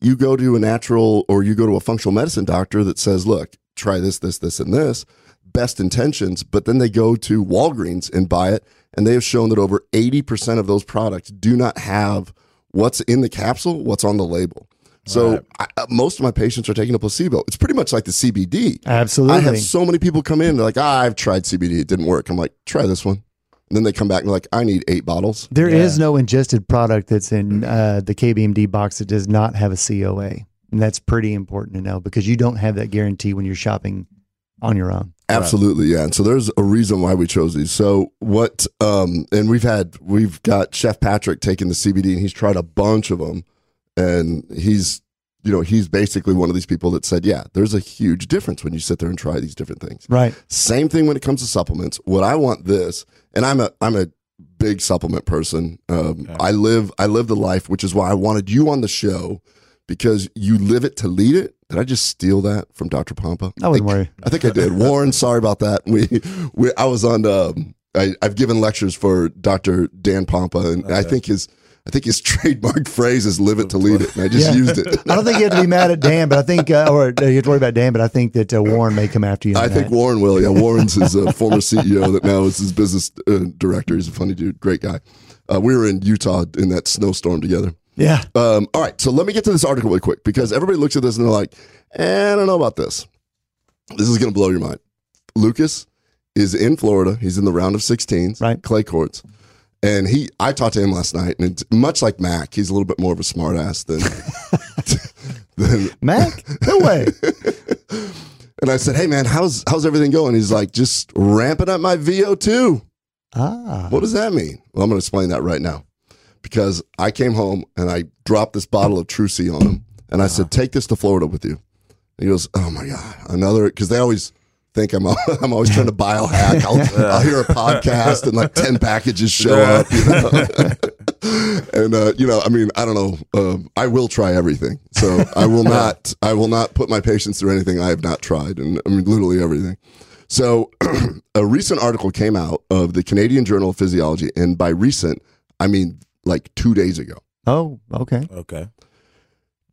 you go to a natural or you go to a functional medicine doctor that says, look, try this, this, this, and this. Best intentions, but then they go to Walgreens and buy it. And they have shown that over 80% of those products do not have what's in the capsule, what's on the label. So Right. I, I- most of my patients are taking a placebo. It's pretty much like the CBD. absolutely. I have so many people come in, they're like, ah, I've tried CBD, it didn't work. I'm like, try this one. And then they come back and they're like, I need eight bottles. There is Yeah. no ingested product that's in uh, the KBMD box that does not have a COA. And that's pretty important to know because you don't have that guarantee when you're shopping on your own. Absolutely, yeah. And so there's a reason why we chose these. So what? Um, and we've had we've got Chef Patrick taking the CBD, and he's tried a bunch of them, and he's you know he's basically one of these people that said, yeah, there's a huge difference when you sit there and try these different things. Right. Same thing when it comes to supplements. What I want this, and I'm a I'm a big supplement person. Um, I live I live the life, which is why I wanted you on the show because you live it to lead it. Did I just steal that from Dr. Pompa? I wouldn't worry. I think I did. Warren, sorry about that. We, we I was on. Um, I, I've given lectures for Dr. Dan Pompa, and I think his I think his [LAUGHS] trademark phrase is "live it to lead it," and I just Yeah. used it. I don't think you have to be mad at Dan, but I think, uh, or uh, you have to worry about Dan, but I think that uh, Warren may come after you. on I think that. Warren will. Yeah, Warren's his uh, former CEO that now is his business uh, director. He's a funny dude, great guy. Uh, we were in Utah in that snowstorm together. Yeah. Um, all right, so let me get to this article really quick because everybody looks at this and they're like, eh, I don't know about this. This is going to blow your mind. Lucas is in Florida. He's in the round of 16s, Right. clay courts. And he, I talked to him last night, and it's much like Mac, he's a little bit more of a smartass than, [LAUGHS] than. Mac? No way. [LAUGHS] And I said, "Hey man, how's how's everything going?" He's like, "Just ramping up my VO2." ah. What does that mean? Well, I'm going to explain that right now. Because I came home and I dropped this bottle of Trucy on him. And I said, take this to Florida with you. And he goes, oh my God, another, because they always think I'm [LAUGHS] I'm always trying to biohack. I'll, [LAUGHS] I'll hear a podcast and like ten packages show up. You know? [LAUGHS] and uh, you know, I mean, I don't know. Um, I will try everything. So I will not. I will not put my patients through anything I have not tried, and I mean literally everything. So [CLEARS THROAT] a recent article came out of the Canadian Journal of Physiology, and by recent, I mean like two days ago. Oh, okay. Okay.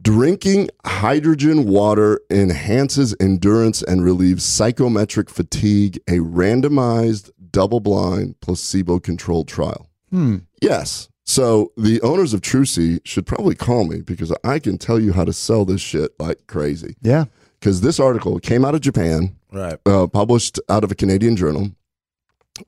Drinking hydrogen water enhances endurance and relieves psychometric fatigue, a randomized, double blind, placebo controlled trial. Hmm. Yes. So the owners of Trucy should probably call me because I can tell you how to sell this shit like crazy. Yeah. Because this article came out of Japan, Right. uh, published out of a Canadian journal.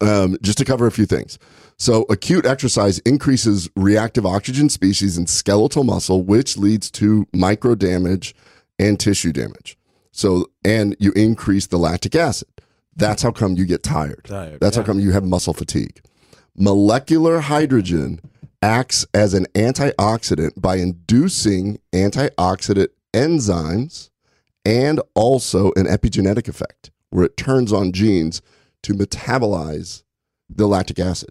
Um, just to cover a few things. So, acute exercise increases reactive oxygen species in skeletal muscle, which leads to micro damage and tissue damage. So, and you increase the lactic acid. That's how come you get tired. Tired, That's yeah. how come you have muscle fatigue. Molecular hydrogen acts as an antioxidant by inducing antioxidant enzymes and also an epigenetic effect where it turns on genes to metabolize the lactic acid.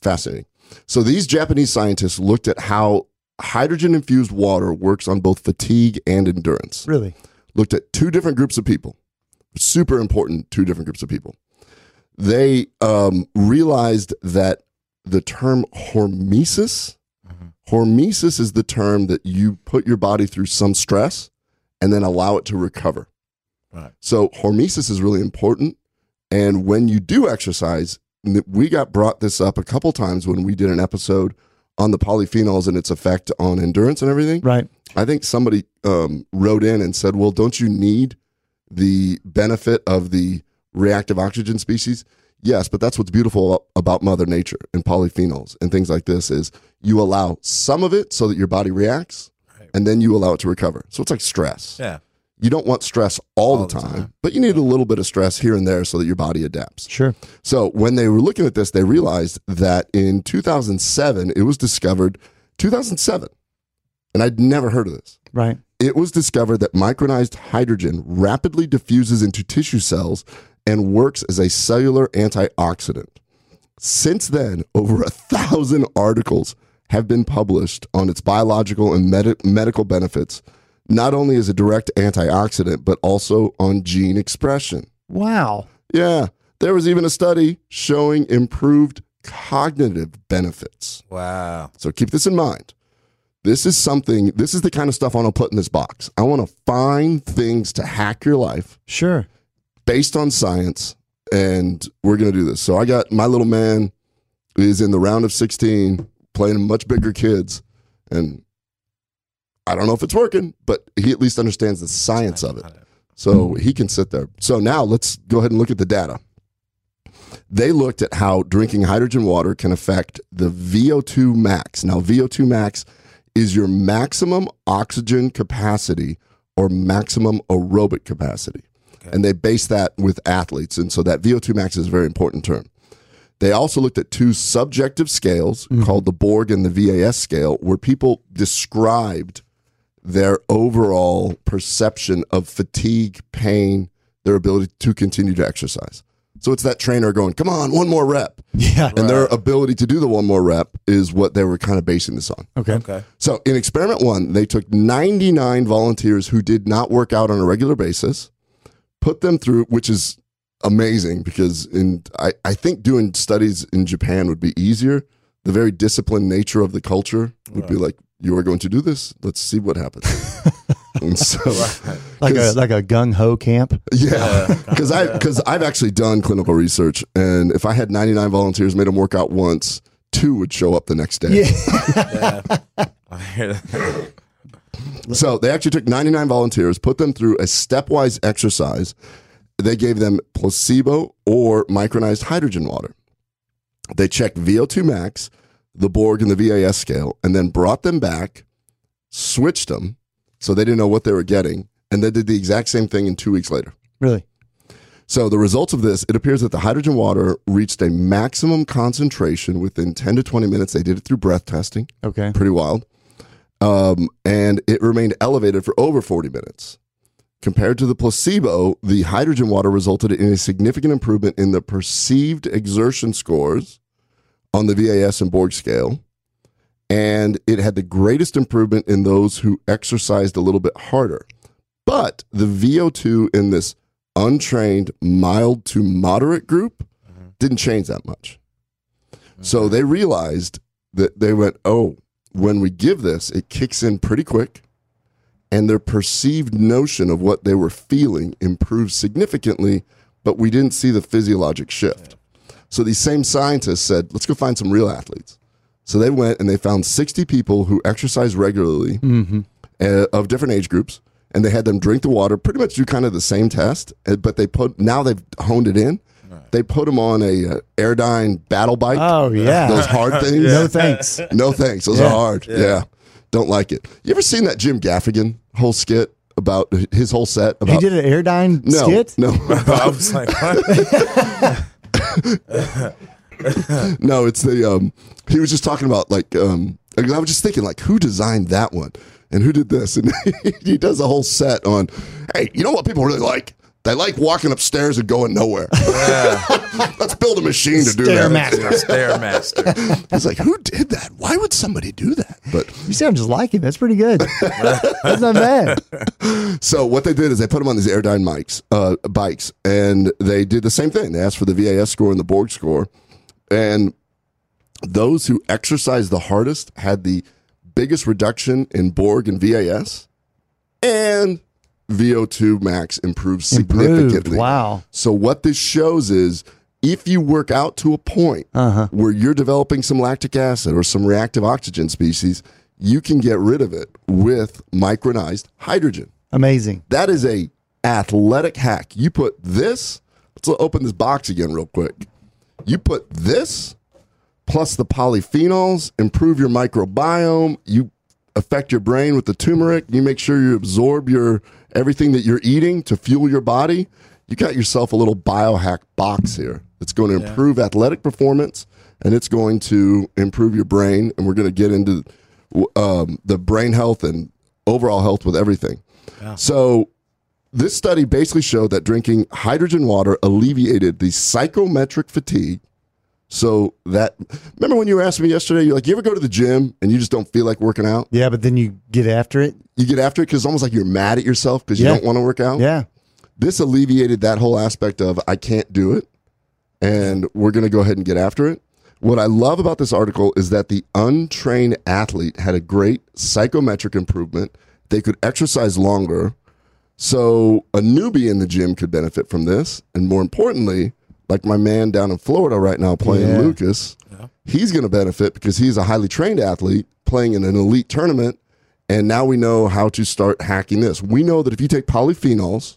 Fascinating. So these Japanese scientists looked at how hydrogen infused water works on both fatigue and endurance. Really? Looked at two different groups of people. Super important two different groups of people. They um, realized that the term hormesis, hormesis is the term that you put your body through some stress and then allow it to recover. Right. So hormesis is really important. And when you do exercise, we got brought this up a couple times when we did an episode on the polyphenols and its effect on endurance and everything. Right. I think somebody um, wrote in and said, "Well, don't you need the benefit of the reactive oxygen species?" Yes, but that's what's beautiful about Mother Nature and polyphenols and things like this is you allow some of it so that your body reacts, and then you allow it to recover. So it's like stress. Yeah. You don't want stress all, All the, the time, time. but you need a little bit of stress here and there so that your body adapts. Sure. So when they were looking at this, they realized that in 2007, it was discovered 2007, and I'd never heard of this Right. it was discovered that micronized hydrogen rapidly diffuses into tissue cells and works as a cellular antioxidant. Since then, over a thousand articles have been published on its biological and medi- medical benefits, not only as a direct antioxidant, but also on gene expression. Wow. Yeah, there was even a study showing improved cognitive benefits. Wow. So keep this in mind. This is something, this is the kind of stuff I want to put in this box. I want to find things to hack your life Sure. based on science, and we're going to do this. So I got my little man is in the round of 16 playing much bigger kids, and I don't know if it's working, but he at least understands the science of it. So he can sit there. So now let's go ahead and look at the data. They looked at how drinking hydrogen water can affect the VO2 max. Now, VO2 max is your maximum oxygen capacity or maximum aerobic capacity. And they base that with athletes. And so that VO2 max is a very important term. They also looked at two subjective scales mm-hmm. called the Borg and the VAS scale, where people described their overall perception of fatigue, pain, their ability to continue to exercise. So it's that trainer going, come on, one more rep. Yeah. And their ability to do the one more rep is what they were kind of basing this on. Okay. Okay. So in experiment one, they took 99 volunteers who did not work out on a regular basis, put them through, which is amazing because in I, I think doing studies in Japan would be easier. The very disciplined nature of the culture would be like, you are going to do this. Let's see what happens. [LAUGHS] and so, Like a 'cause- like a gung ho camp. yeah, because [LAUGHS] I because I've actually done clinical research, and if I had 99 volunteers, made them work out once, two would show up the next day. Yeah. [LAUGHS] I hear that. So they actually took 99 volunteers, put them through a stepwise exercise. They gave them placebo or micronized hydrogen water. They checked VO2 max, the Borg, and the VAS scale, and then brought them back, switched them, so they didn't know what they were getting, and they did the exact same thing in two weeks later. Really? So the results of this, it appears that the hydrogen water reached a maximum concentration within 10 to 20 minutes. They did it through breath testing Okay. pretty wild. Um, and it remained elevated for over 40 minutes Compared to the placebo, the hydrogen water resulted in a significant improvement in the perceived exertion scores on the VAS and Borg scale. And it had the greatest improvement in those who exercised a little bit harder. But the VO2 in this untrained, mild to moderate group mm-hmm. didn't change that much. Mm-hmm. So they realized that they went, oh, when we give this, it kicks in pretty quick, and their perceived notion of what they were feeling improved significantly, but we didn't see the physiologic shift. So these same scientists said, let's go find some real athletes. So they went and they found 60 people who exercise regularly uh, of different age groups, and they had them drink the water, pretty much do kind of the same test, uh, but they put now they've honed it in. They put them on a uh, Airdyne battle bike. Oh, yeah. [LAUGHS] those hard [LAUGHS] things. No thanks. [LAUGHS] No thanks. Those are hard. Yeah. Don't like it. You ever seen that Jim Gaffigan whole skit about his whole set about He did an Airdyne no, skit. no, I was like, what? [LAUGHS] no. It's the um. He was just talking about like um. I was just thinking like who designed that one and who did this [LAUGHS] and he does a whole set on. Hey, you know what people really like? They like walking upstairs and going nowhere. [LAUGHS] Let's build a machine to do that. Stairmaster. Stairmaster. [LAUGHS] It's like who did that? Why would somebody do that? But You sound just like him. That's pretty good. [LAUGHS] That's not bad. So what they did is they put them on these Airdyne mics, uh, bikes, and they did the same thing. They asked for the VAS score and the Borg score, and those who exercised the hardest had the biggest reduction in Borg and VAS, and VO2 max improves significantly. Improved. Wow. So what this shows is if you work out to a point Uh-huh. where you're developing some lactic acid or some reactive oxygen species, you can get rid of it with micronized hydrogen. Amazing. That is a athletic hack. You put this, let's open this box again real quick. You put this plus the polyphenols, improve your microbiome, you affect your brain with the turmeric, you make sure you absorb your everything that you're eating to fuel your body. You got yourself a little biohack box here It's going to improve athletic performance and it's going to improve your brain and we're going to get into um, the brain health and overall health with everything. So this study basically showed that drinking hydrogen water alleviated the psychometric fatigue. So that remember when you asked me yesterday, you're like, you ever go to the gym and you just don't feel like working out? Yeah, but then you get after it. You get after it because it's almost like you're mad at yourself because you Yeah. don't want to work out. Yeah. This alleviated that whole aspect of I can't do it, and we're going to go ahead and get after it. What I love about this article is that the untrained athlete had a great psychometric improvement. They could exercise longer. So a newbie in the gym could benefit from this. And more importantly, like my man down in Florida right now playing Yeah. Lucas, he's going to benefit because he's a highly trained athlete playing in an elite tournament. And now we know how to start hacking this. We know that if you take polyphenols,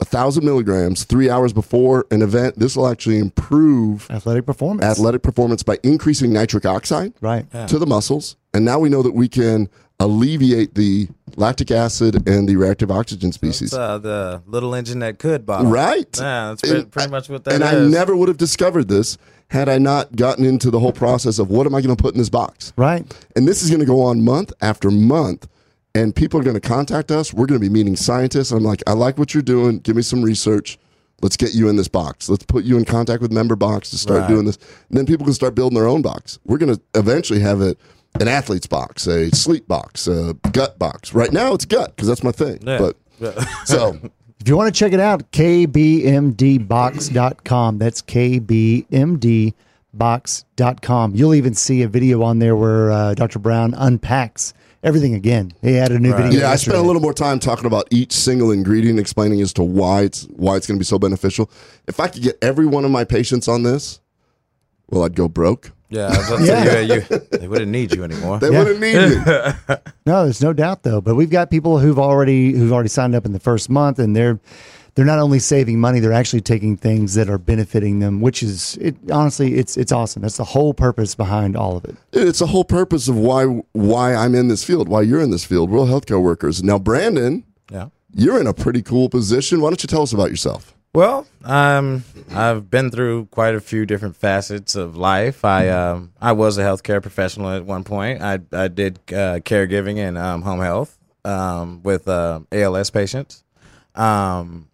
a thousand milligrams three hours before an event, this will actually improve Athletic performance. athletic performance by increasing nitric oxide Right. to the muscles. And now we know that we can alleviate the lactic acid and the reactive oxygen species. It's uh, the little engine that could, Bob. Right. Yeah, that's pretty, And pretty I- much what that and I never would have discovered this had I not gotten into the whole process of what am I going to put in this box? Right. And this is going to go on month after month. And people are going to contact us. We're going to be meeting scientists. I'm like, I like what you're doing. Give me some research. Let's get you in this box. Let's put you in contact with member box to start Right. doing this. And then people can start building their own box. We're going to eventually have it an athlete's box, a sleep box, a gut box. Right now it's gut because that's my thing. Yeah. But [LAUGHS] so [LAUGHS] If you want to check it out, kbmdbox.com. That's kbmdbox.com. You'll even see a video on there where uh, Dr. Brown unpacks everything again. He added a new video. yeah, I spent a little more time talking about each single ingredient, explaining as to why it's why it's going to be so beneficial. If I could get every one of my patients on this, well, I'd go broke. Yeah, I was about to Yeah. say, you, you, they wouldn't need you anymore. They Yeah. wouldn't need me. [LAUGHS] No, there's no doubt though. But we've got people who've already who've already signed up in the first month, and they're they're not only saving money, they're actually taking things that are benefiting them, which is it. Honestly, it's it's awesome. That's the whole purpose behind all of it. It's the whole purpose of why why I'm in this field, why you're in this field. We're all healthcare workers. Now, Brandon, Yeah. you're in a pretty cool position. Why don't you tell us about yourself? Well, um, I've been through quite a few different facets of life. I um, I was a healthcare professional at one point. I I did uh, caregiving and um, home health um, with uh, ALS patients. Um,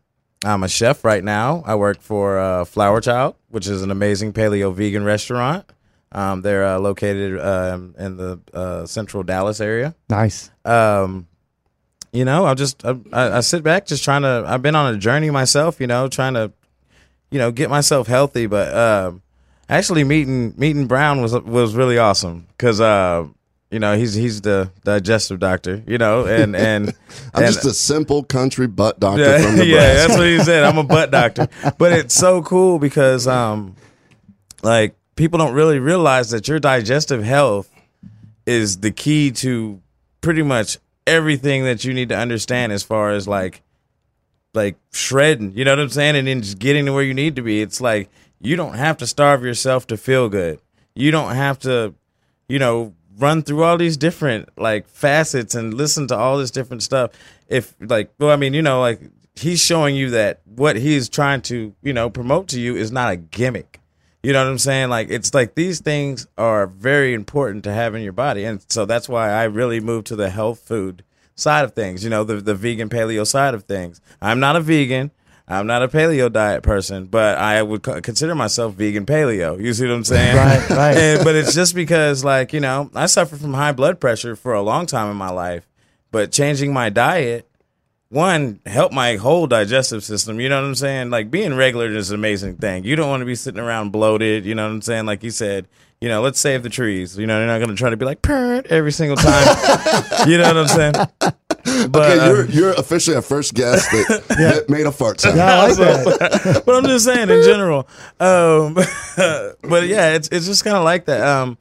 I'm a chef right now. I work for uh, Flower Child, which is an amazing paleo vegan restaurant. Um, they're uh, located um, in the uh, central Dallas area. Nice. Um, you know, I just I, I I sit back, just trying to. I've been on a journey myself. You know, trying to, you know, get myself healthy. But um, actually, meeting meeting Brown was was really awesome because uh, you know he's he's the digestive doctor. You know, and and [LAUGHS] I'm and- just a simple country butt doctor yeah, from Nebraska. [LAUGHS] yeah, that's what he said. I'm a butt [LAUGHS] doctor, but it's so cool because um, like people don't really realize that your digestive health is the key to pretty much everything that you need to understand as far as like like shredding. You know what I'm saying? And then just getting to where you need to be. It's like you don't have to starve yourself to feel good. You don't have to, you know, run through all these different like facets and listen to all this different stuff. If like, well, I mean, you know, like he's showing you that what he's trying to, you know, promote to you is not a gimmick. You know what I'm saying? Like it's like these things are very important to have in your body, and so that's why I really moved to the health food side of things. You know, the the vegan paleo side of things. I'm not a vegan. I'm not a paleo diet person, but I would consider myself vegan paleo. You see what I'm saying? Right, [LAUGHS] right. And, but it's just because, like, you know, I suffered from high blood pressure for a long time in my life, but changing my diet one help my whole digestive system. You know what I'm saying? Like being regular is an amazing thing. You don't want to be sitting around bloated. You know what I'm saying? Like you said, you know, let's save the trees. You know, they're not going to try to be like parent every single time. [LAUGHS] you know what I'm saying? But, okay, you're you're officially our first guest that, [LAUGHS] that made a fart sound. [LAUGHS] Yeah, I like that. but I'm just saying in general. Um, but yeah, it's it's just kind of like that. Um,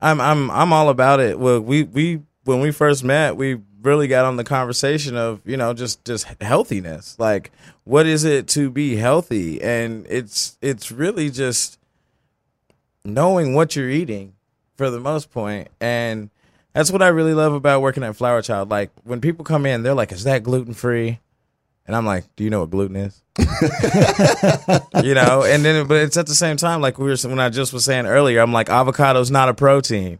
I'm I'm I'm all about it. Well, we we when we first met, we really got on the conversation of you know just just healthiness. Like, what is it to be healthy? And it's it's really just knowing what you're eating for the most part. point and that's what I really love about working at Flower Child. Like when people come in, they're like, "Is that gluten free?" And I'm like, "Do you know what gluten is?" [LAUGHS] you know, and then but it's at the same time like we were when I just was saying earlier, I'm like, avocado's not a protein.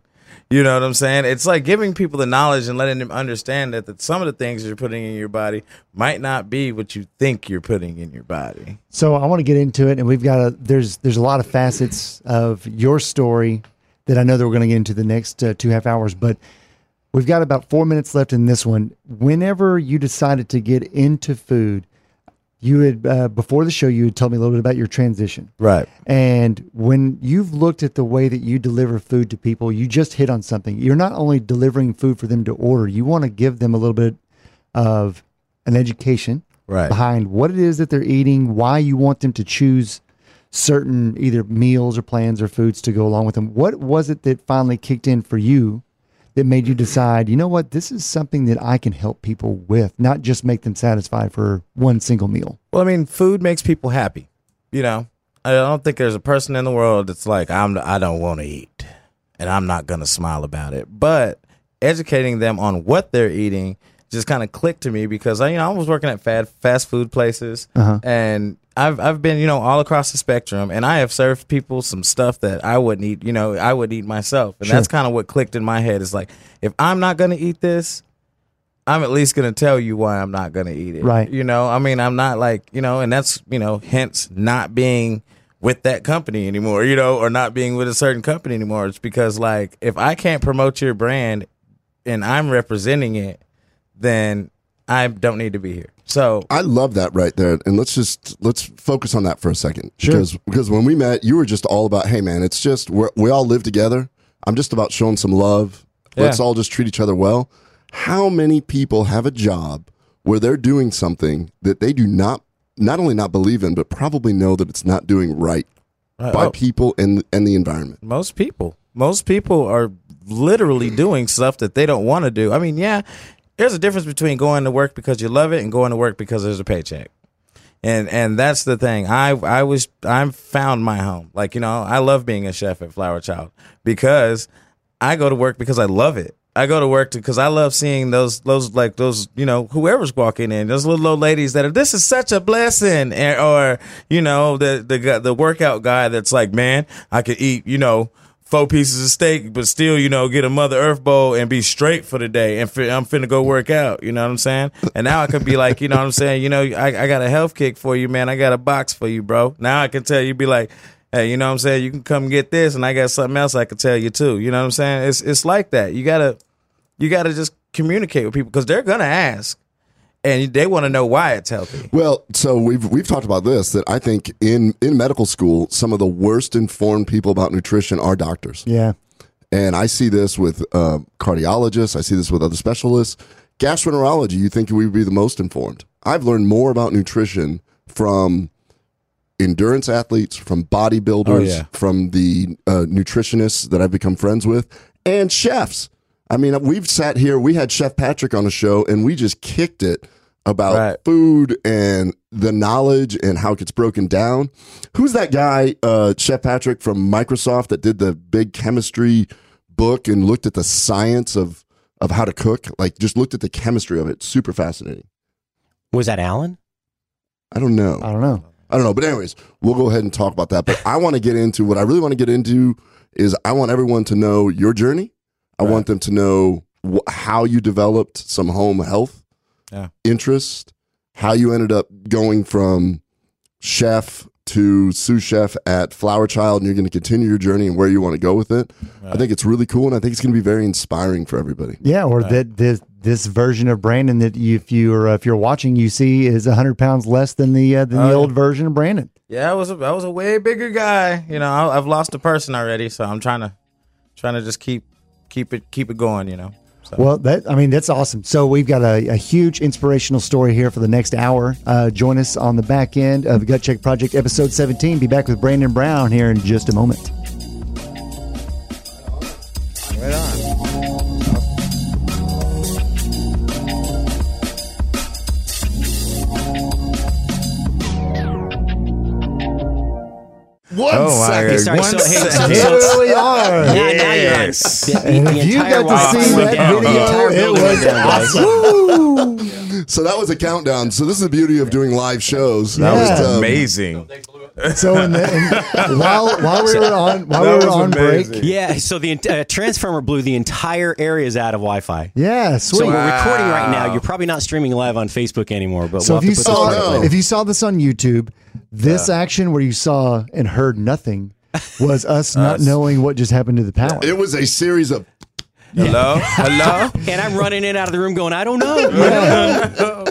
You know what I'm saying? It's like giving people the knowledge and letting them understand that, that some of the things you're putting in your body might not be what you think you're putting in your body. So I want to get into it, and we've got a there's there's a lot of facets of your story that I know that we're going to get into the next uh, two half hours, but we've got about four minutes left in this one. Whenever you decided to get into food, you had uh, before the show you had told me a little bit about your transition, Right. and when you've looked at the way that you deliver food to people, you just hit on something. You're not only delivering food for them to order, you want to give them a little bit of an education Right. behind what it is that they're eating, why you want them to choose certain either meals or plans or foods to go along with them. What was it that finally kicked in for you that made you decide, you know what, this is something that I can help people with, not just make them satisfied for one single meal? Well, I mean, food makes people happy. You know, I don't think there's a person in the world that's like, I'm, I don't want to eat, and I'm not gonna smile about it. But educating them on what they're eating just kind of clicked to me because I, you know, I was working at fast fast food places, uh-huh. and I've I've been, you know, all across the spectrum, and I have served people some stuff that I wouldn't eat. You know, I would eat myself, and that's kind of what clicked in my head. Is like, if I'm not gonna eat this, I'm at least gonna tell you why I'm not gonna eat it. Right. You know, I mean, I'm not like you know, and that's you know, hence not being with that company anymore. You know, or not being with a certain company anymore. It's because like if I can't promote your brand and I'm representing it, then I don't need to be here. So I love that right there. And let's just let's focus on that for a second. Sure. Because because when we met, you were just all about, hey man, it's just we're, we all live together. I'm just about showing some love. Let's all just treat each other well. How many people have a job where they're doing something that they do not not only not believe in, but probably know that it's not doing right uh, by oh. people and and the environment? Most people, most people are literally doing stuff that they don't want to do. I mean, yeah, there's a difference between going to work because you love it and going to work because there's a paycheck. And and that's the thing. I I was I found my home. Like you know, I love being a chef at Flower Child because I go to work because I love it. I go to work because I love seeing those those like those you know whoever's walking in those little old ladies that are this is such a blessing or you know the the the workout guy that's like man I could eat you know four pieces of steak, but still, you know, get a Mother Earth bowl and be straight for the day. And fi- I'm finna go work out. You know what I'm saying? And now I could be like, you know what I'm saying? You know, I, I got a health kick for you, man. I got a box for you, bro. Now I can tell you, be like, hey, you know what I'm saying? You can come get this, and I got something else I can tell you too. You know what I'm saying? It's it's like that. You gotta you gotta just communicate with people because they're gonna ask, and they want to know why it's healthy. Well, so we've we've talked about this that I think in in medical school, some of the worst informed people about nutrition are doctors. Yeah. And I see this with uh, cardiologists. I see this with other specialists. Gastroenterology, you think we would be the most informed. I've learned more about nutrition from endurance athletes, from bodybuilders, Oh, yeah. from the uh, nutritionists that I've become friends with, and chefs. I mean, we've sat here, we had Chef Patrick on the show, and we just kicked it about Right. food and the knowledge and how it gets broken down. Who's that guy, uh, Chef Patrick from Microsoft, that did the big chemistry book and looked at the science of of how to cook? Like, just looked at the chemistry of it. Super fascinating. Was that Alan? I don't know. I don't know. I don't know. But anyways, we'll go ahead and talk about that. But I want to get into what I really want to get into is I want everyone to know your journey. I want them to know wh- how you developed some home health Yeah. interest, how you ended up going from chef to sous chef at Flower Child, and you're going to continue your journey and where you want to go with it. I think it's really cool, and I think it's going to be very inspiring for everybody. Yeah, or that this this version of Brandon that you, if you're uh, if you're watching, you see is hundred pounds less than the uh, than Oh, the yeah. old version of Brandon. Yeah, I was a, I was a way bigger guy. You know, I, I've lost a person already, so I'm trying to trying to just keep keep it keep it going. You know. So. Well, that I mean that's awesome. So we've got a, a huge inspirational story here for the next hour. Uh, join us on the back end of Gut Check Project episode 17. Be back with Brandon Brown here in just a moment. Right on. One Oh my second. God. Sorry, One so- hey, so- Here we are. Now, now you're on. Yes. The, the, And the if you got to see that down. Video, it was went down, guys. awesome. So that was a countdown. So this is the beauty of doing live shows. That was Yeah. amazing. So in the, in, while while we were on while we were was on break. Yeah, so the uh, transformer blew the entire areas out of Wi-Fi. yeah, sweet. So we're recording right now. You're probably not streaming live on Facebook anymore, but So we'll if you saw this Oh, part no. up if you saw this on YouTube, this action where you saw and heard nothing was us [LAUGHS] not knowing what just happened to the power. It was a series of [LAUGHS] Hello, hello. [LAUGHS] And I'm running in and out of the room going, I don't know.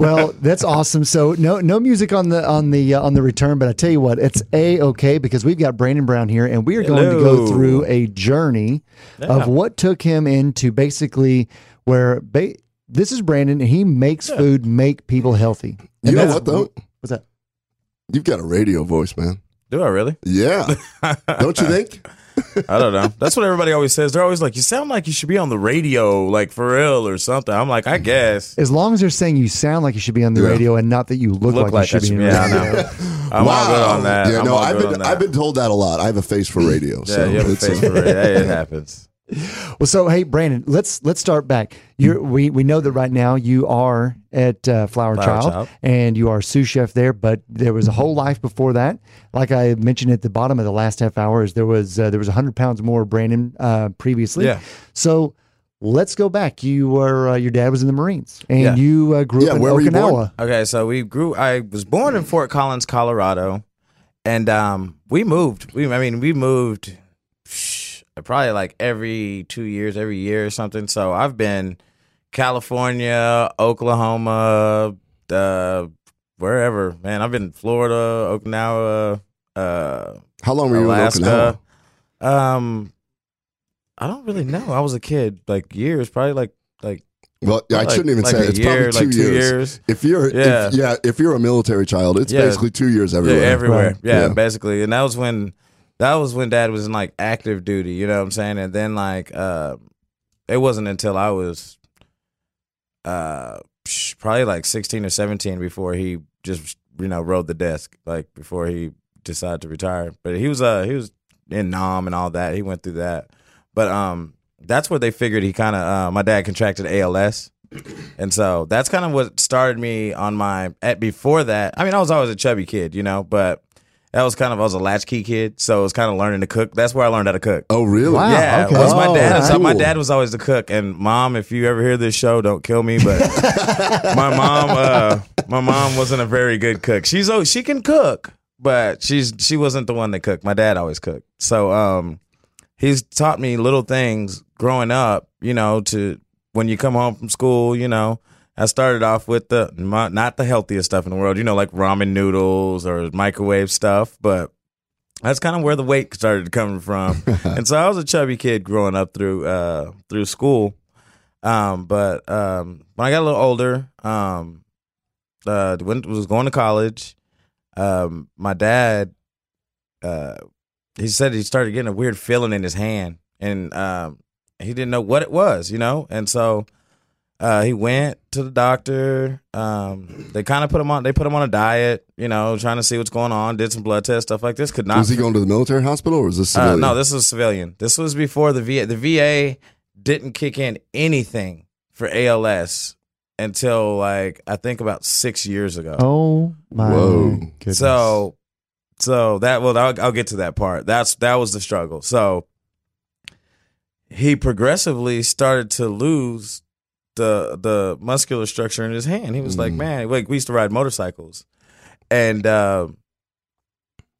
well, that's awesome. So no no music on the on the uh, on the return, but I tell you what, it's a okay because we've got Brandon Brown here, and we are going to go through a journey of what took him into basically where ba- this is Brandon, and he makes food make people healthy. You know what though? What's that? You've got a radio voice, man. Do I really? Yeah. [LAUGHS] Don't you think? I don't know. That's what everybody always says. They're always like, "You sound like you should be on the radio, like for real or something." I'm like, I guess. As long as they're saying you sound like you should be on the Yeah. radio and not that you look, Look like, like you should be on the Yeah, I radio. know. [LAUGHS] I'm all good on that. Yeah, I'm no, all I've been on that. I've been told that a lot. I have a face for radio. yeah, so you have a face uh, for it. Hey, it happens. Well, so hey, Brandon, let's let's start back. You're, we we know that right now you are at uh, Flower, Flower Child, Child. and you are sous chef there. But there was a whole life before that. Like I mentioned at the bottom of the last half hour, is there was uh, there was hundred pounds more Brandon uh, previously. Yeah. So let's go back. You were uh, your dad was in the Marines, and Yeah. you uh, grew Yeah, up in where were you born? Okinawa. Okay, so we grew. I was born in Fort Collins, Colorado, and um, we moved. We, I mean, we moved psh, probably like every two years, every year or something. So I've been California, Oklahoma, uh, wherever. Man, I've been Florida, Okinawa, uh, How long were you in Alaska. Okinawa? Um, I don't really know. I was a kid, like years, probably like like. Well, I like- shouldn't even like say it. It's year, probably two, like two years. years. If you're Yeah. if, yeah, if you're a military child, it's Yeah. basically two years everywhere. Yeah, everywhere. Right. Yeah, Yeah. basically. And that was when that was when dad was in like active duty, you know what I'm saying? And then like uh it wasn't until I was uh probably like 16 or 17 before he just you know rode the desk like before he decided to retire. But he was uh he was in Nam and all that. He went through that. But um that's where they figured he kind of uh my dad contracted ALS. And so that's kind of what started me on my at before that. I mean, I was always a chubby kid, you know, but that was kind of I was a latchkey kid, so it was kind of learning to cook. That's where I learned how to cook. Oh, really? Wow. Yeah, okay. was my Oh, dad. is- My dad was always the cook, and mom. If you ever hear this show, don't kill me. But [LAUGHS] my mom, uh, my mom wasn't a very good cook. She's oh, she can cook, but she's she wasn't the one that cooked. My dad always cooked. So um, he's taught me little things growing up. You know, to when you come home from school, you know. I started off with the my- not the healthiest stuff in the world, you know, like ramen noodles or microwave stuff, but that's kind of where the weight started coming from. [LAUGHS] and so I was a chubby kid growing up through uh through school. Um, but um when I got a little older, um uh went was going to college, um my dad uh he said he started getting a weird feeling in his hand and um he didn't know what it was, you know? And so uh, he went to the doctor. Um, they kind of put him on. They put him on a diet, you know, trying to see what's going on. Did some blood tests, stuff like this. Could not. Was he going to the military hospital or was this Uh, no, this was civilian. This was before the VA. The VA didn't kick in anything for ALS until like I think about six years ago. Oh my Whoa. goodness. So, so that well, I'll, I'll get to that part. That's that was the struggle. So he progressively started to lose the the muscular structure in his hand. He was like, Mm. man, like we used to ride motorcycles, and uh,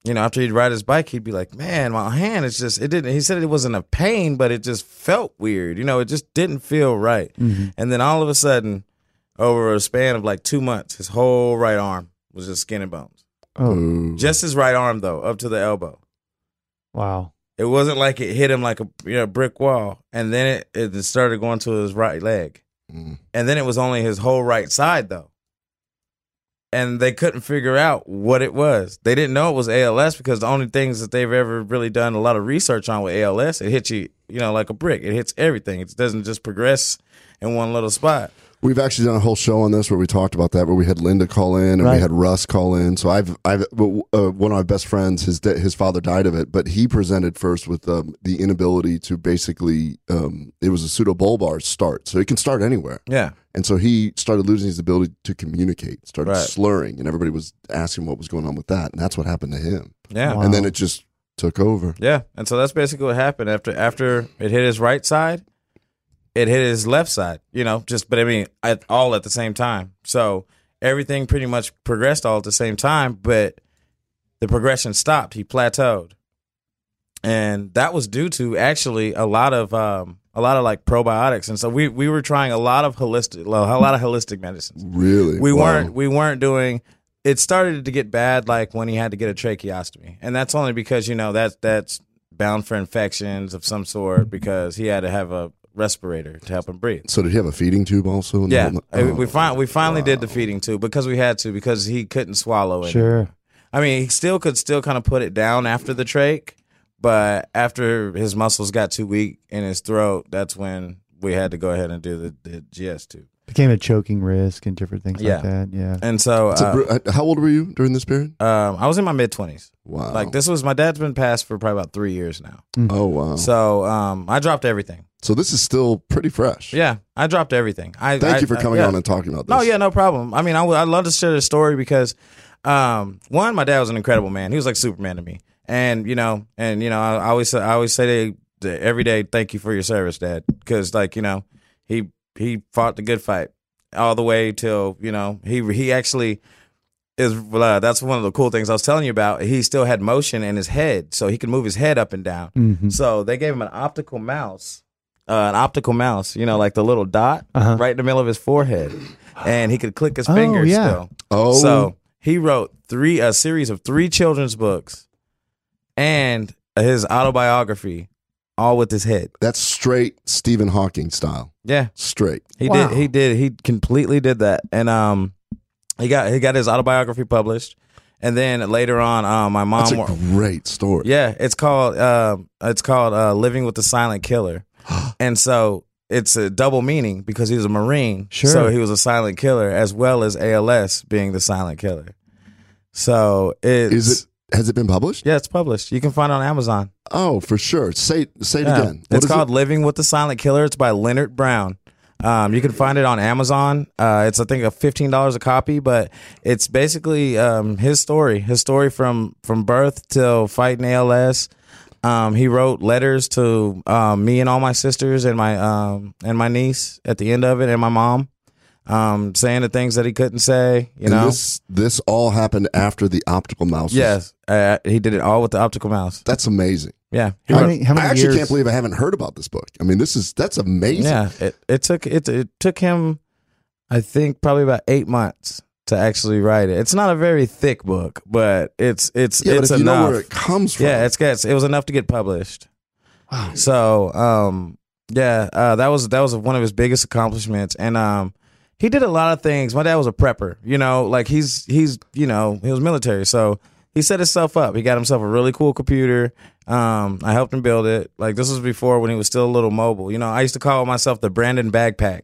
you know, after he'd ride his bike, he'd be like, man, my hand is just it didn't. He said it wasn't a pain, but it just felt weird. You know, it just didn't feel right. Mhm. And then all of a sudden, over a span of like two months, his whole right arm was just skin and bones. Oh Oh. Just his right arm though, up to the elbow. wow. It wasn't like it hit him like a you know, brick wall, and then it, it started going to his right leg, And then it was only his whole right side though. And they couldn't figure out what it was. They didn't know it was ALS because the only things that they've ever really done a lot of research on with ALS, it hits you, you know, like a brick. It hits everything. It doesn't just progress in one little spot. We've actually done a whole show on this where we talked about that, where we had Linda call in and we had Russ call in. So I've, I've, uh, one of my best friends, his his father died of it, but he presented first with um, the inability to basically, um, it was a pseudobulbar start, so it can start anywhere. Yeah. And so he started losing his ability to communicate, started Right. slurring, and everybody was asking what was going on with that, and that's what happened to him. Yeah. Wow. And then it just took over. Yeah, and so that's basically what happened after after it hit his right side, it hit his left side. You know, just but I mean, at, all at the same time. So everything pretty much progressed all at the same time, but the progression stopped. He plateaued, and that was due to actually a lot of um, a lot of like probiotics. And so we we were trying a lot of holistic a lot of holistic medicines. Really, We Wow. weren't we weren't doing it started to get bad like when he had to get a tracheostomy. And that's only because, you know, that's that's bound for infections of some sort because he had to have a respirator to help him breathe. So did he have a feeding tube also? in the Yeah. whole- Uh, we Oh, fin- we finally did the feeding tube because we had to because he couldn't swallow it. Sure. I mean, he still could still kind of put it down after the trach, but after his muscles got too weak in his throat, that's when we had to go ahead and do the, the GS tube. Became a choking risk and different things Yeah. like that. Yeah. And so, So, uh, br- uh, how old were you during this period? um, I was in my mid twenties. Wow. Like this was my dad's been passed for probably about three years now. Oh wow. So, So um, I dropped everything. This is still pretty fresh. Yeah, I dropped everything. I Thank I- you for I- coming yeah. on and talking about this. No, yeah, no problem. I mean, I would I'd love to share the story because um, one, my dad was an incredible man. He was like Superman to me, and you know, and you know, I, I always I always say to, every day, thank you for your service, Dad, because like you know, he he fought the good fight all the way till you know he he actually is uh, that's one of the cool things I was telling you about. He still had motion in his head, so he could move his head up and down. Mhm. So they gave him an optical mouse, uh, an optical mouse, you know, like the little dot Uh-huh. right in the middle of his forehead, and he could click his Oh, fingers yeah. still. Oh, So he wrote three a series of three children's books and his autobiography, all with his head. that's straight Stephen Hawking style. Yeah, Straight. he Wow. did. He did. He completely did that, and um, he got he got his autobiography published, and then later on, um, my mom. That's a wor- great story. Yeah, it's called uh, it's called uh, Living with the Silent Killer, [GASPS] and so it's a double meaning because he was a Marine, Sure. so he was a silent killer as well as ALS being the silent killer. So it's Is it? Has it been published? Yeah, it's published. You can find it on Amazon. Oh, for sure. Say say it Yeah. again. What It's called it? Living with the Silent Killer. It's by Leonard Brown. Um, you can find it on Amazon. Uh, it's I think a fifteen dollars a copy, but it's basically um, his story, his story from from birth till fighting ALS. Um, he wrote letters to um, me and all my sisters and my um, and my niece at the end of it, and my mom, um, saying the things that he couldn't say. You and know, this this all happened after the optical mouse. yes, uh, he did it all with the optical mouse. that's amazing. Yeah, He How wrote- many, how many I actually years? can't believe I haven't heard about this book. I mean, this is that's amazing. Yeah, it, it took it it took him, I think probably about eight months to actually write it. It's not a very thick book, but it's it's Yeah, it's but if you enough. know where it comes from, yeah, it's gets it was enough to get published. wow. So um yeah, uh, that was that was one of his biggest accomplishments, and um he did a lot of things. My dad was a prepper, you know, like he's he's you know he was military, so he set himself up. He got himself a really cool computer. Um, I helped him build it. Like this was before when he was still a little mobile. You know, I used to call myself the Brandon Bagpack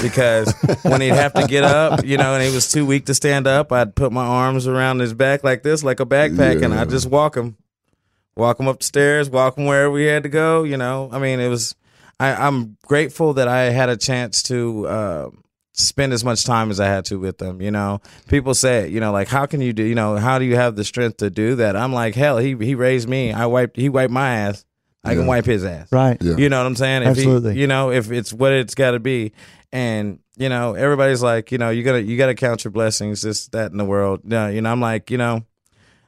because when he'd have to get up, you know, and he was too weak to stand up, I'd put my arms around his back like this, like a backpack, and I'd just walk him, walk him up the stairs, walk him wherever we had to go. You know, I mean, it was. I, I'm grateful that I had a chance to. Uh, spend as much time as I had to with them. You know, people say, you know, like how can you do? You know, how do you have the strength to do that? I'm like, hell, he he raised me. I wiped he wiped my ass. I can wipe his ass. Right. Yeah. You know what I'm saying? If Absolutely. He, you know, if it's what it's got to be, and you know, everybody's like, you know, you gotta you gotta count your blessings, this that in the world. No, you know, I'm like, you know,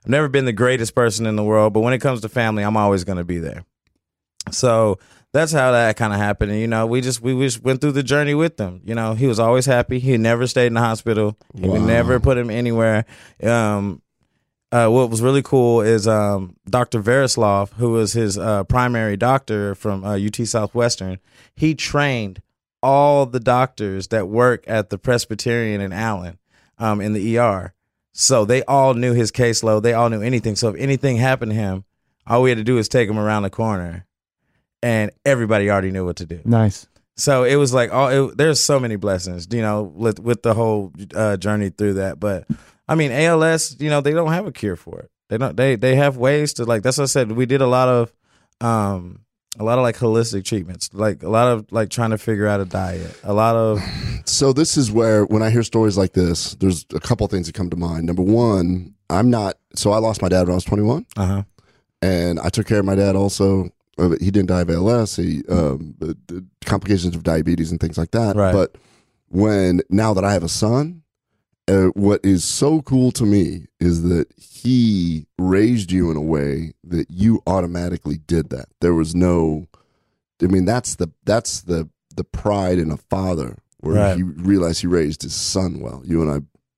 I've never been the greatest person in the world, but when it comes to family, I'm always gonna be there. So that's how that kind of happened. And, you know, we just we just went through the journey with them. You know, he was always happy. He never stayed in the hospital. We never put him anywhere. Um, uh, what was really cool is um, Dr. Verislav, who was his uh, primary doctor from uh, UT Southwestern. He trained all the doctors that work at the Presbyterian in Allen um, in the ER. So they all knew his caseload. They all knew anything. So if anything happened to him, all we had to do was take him around the corner, and everybody already knew what to do. Nice. So it was like all it, there's so many blessings, you know, with with the whole uh, journey through that. But I mean, ALS, you know, they don't have a cure for it. They don't. They they have ways to like. That's what I said. We did a lot of, um, a lot of like holistic treatments, like a lot of like trying to figure out a diet, a lot of [SIGHS] So this is where when I hear stories like this, there's a couple things that come to mind. Number one, I'm not. So I lost my dad when I was 21, uh huh. and I took care of my dad. Also, Uh, he didn't die of ALS. He um, complications of diabetes and things like that. Right. But when now that I have a son, uh, what is so cool to me is that he raised you in a way that you automatically did that. There was no. I mean, that's the that's the the pride in a father where Right. he realized he raised his son well. You and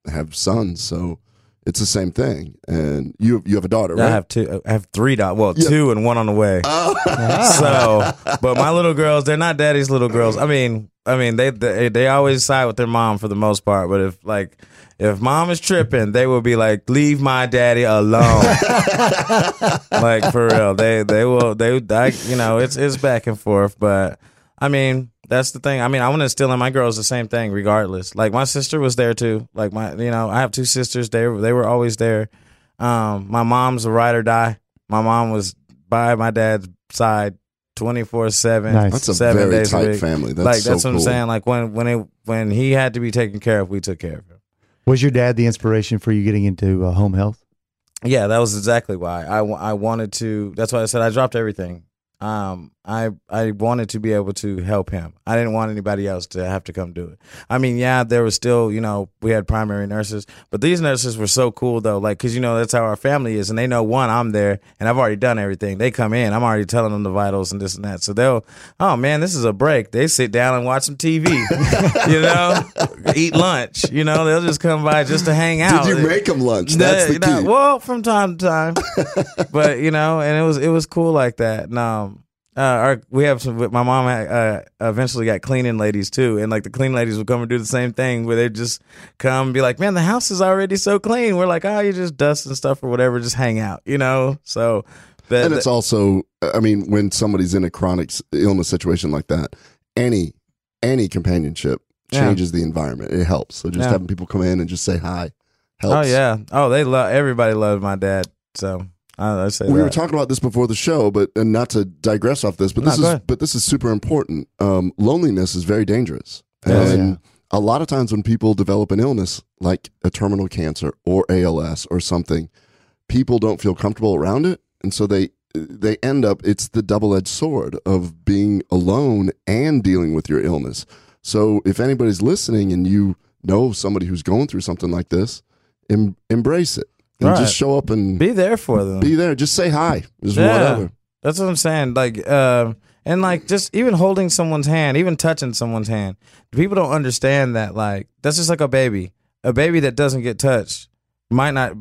I have sons, so it's the same thing. And you you have a daughter, I have two. I have three. Dot. Well, Yeah. two and one on the way. [LAUGHS] Oh. so, but my little girls, they're not daddy's little girls. I mean, I mean, they, they they always side with their mom for the most part. But if like if mom is tripping, they will be like, "Leave my daddy alone." [LAUGHS] like for real, they they will they I, you know it's it's back and forth. But I mean, that's the thing. I mean, I want to instill in my girls the same thing, regardless. Like my sister was there too. Like my you know I have two sisters. They were- they were always there. Um, my mom's a ride or die. My mom was by my dad's side twenty four seven. Nice. That's a seven very days a tight week. family. That's like so that's what I'm saying. Like when when it when he had to be taken care of, we took care of him. Was your dad the inspiration for you getting into uh, home health? Yeah, that was exactly why I, I wanted to. That's why I said I dropped everything. Um, I I wanted to be able to help him. I didn't want anybody else to have to come do it. I mean, yeah, there was still, you know, we had primary nurses, but these nurses were so cool though. Like, cause you know that's how our family is, and they know one, I'm there, and I've already done everything. They come in, I'm already telling them the vitals and this and that. So they'll, oh man, this is a break. They sit down and watch some TV, [LAUGHS] you know, eat lunch. You know, they'll just come by just to hang out. Did you make him lunch? That's the key. know, well, from time to time, [LAUGHS] but you know, and it was it was cool like that. No. Uh, our we have some. My mom uh, eventually got cleaning ladies too, and like the cleaning ladies would come and do the same thing, where they just come and be like, "Man, the house is already so clean." We're like, "Oh, you just dust and stuff or whatever, just hang out," you know. So, but and it's also, I mean, when somebody's in a chronic illness situation like that, any any companionship Yeah. changes the environment. It helps. So just Yeah. having people come in and just say hi helps. oh yeah, oh they love everybody loves my dad. So I, I say we that. were talking about this before the show, but and not to digress off this, but this go is but this is super important. Um, loneliness is very dangerous, Yes. and a lot of times when people develop an illness like a terminal cancer or ALS or something, people don't feel comfortable around it, and so they they end up. It's the double edged sword of being alone and dealing with your illness. So if anybody's listening and you know somebody who's going through something like this, em- embrace it and Right. just show up and Be there for them. be there. Just say hi. Just Yeah. whatever. That's what I'm saying. Like, um, and like just even holding someone's hand, even touching someone's hand. People don't understand that. Like, that's just like a baby. A baby that doesn't get touched might not,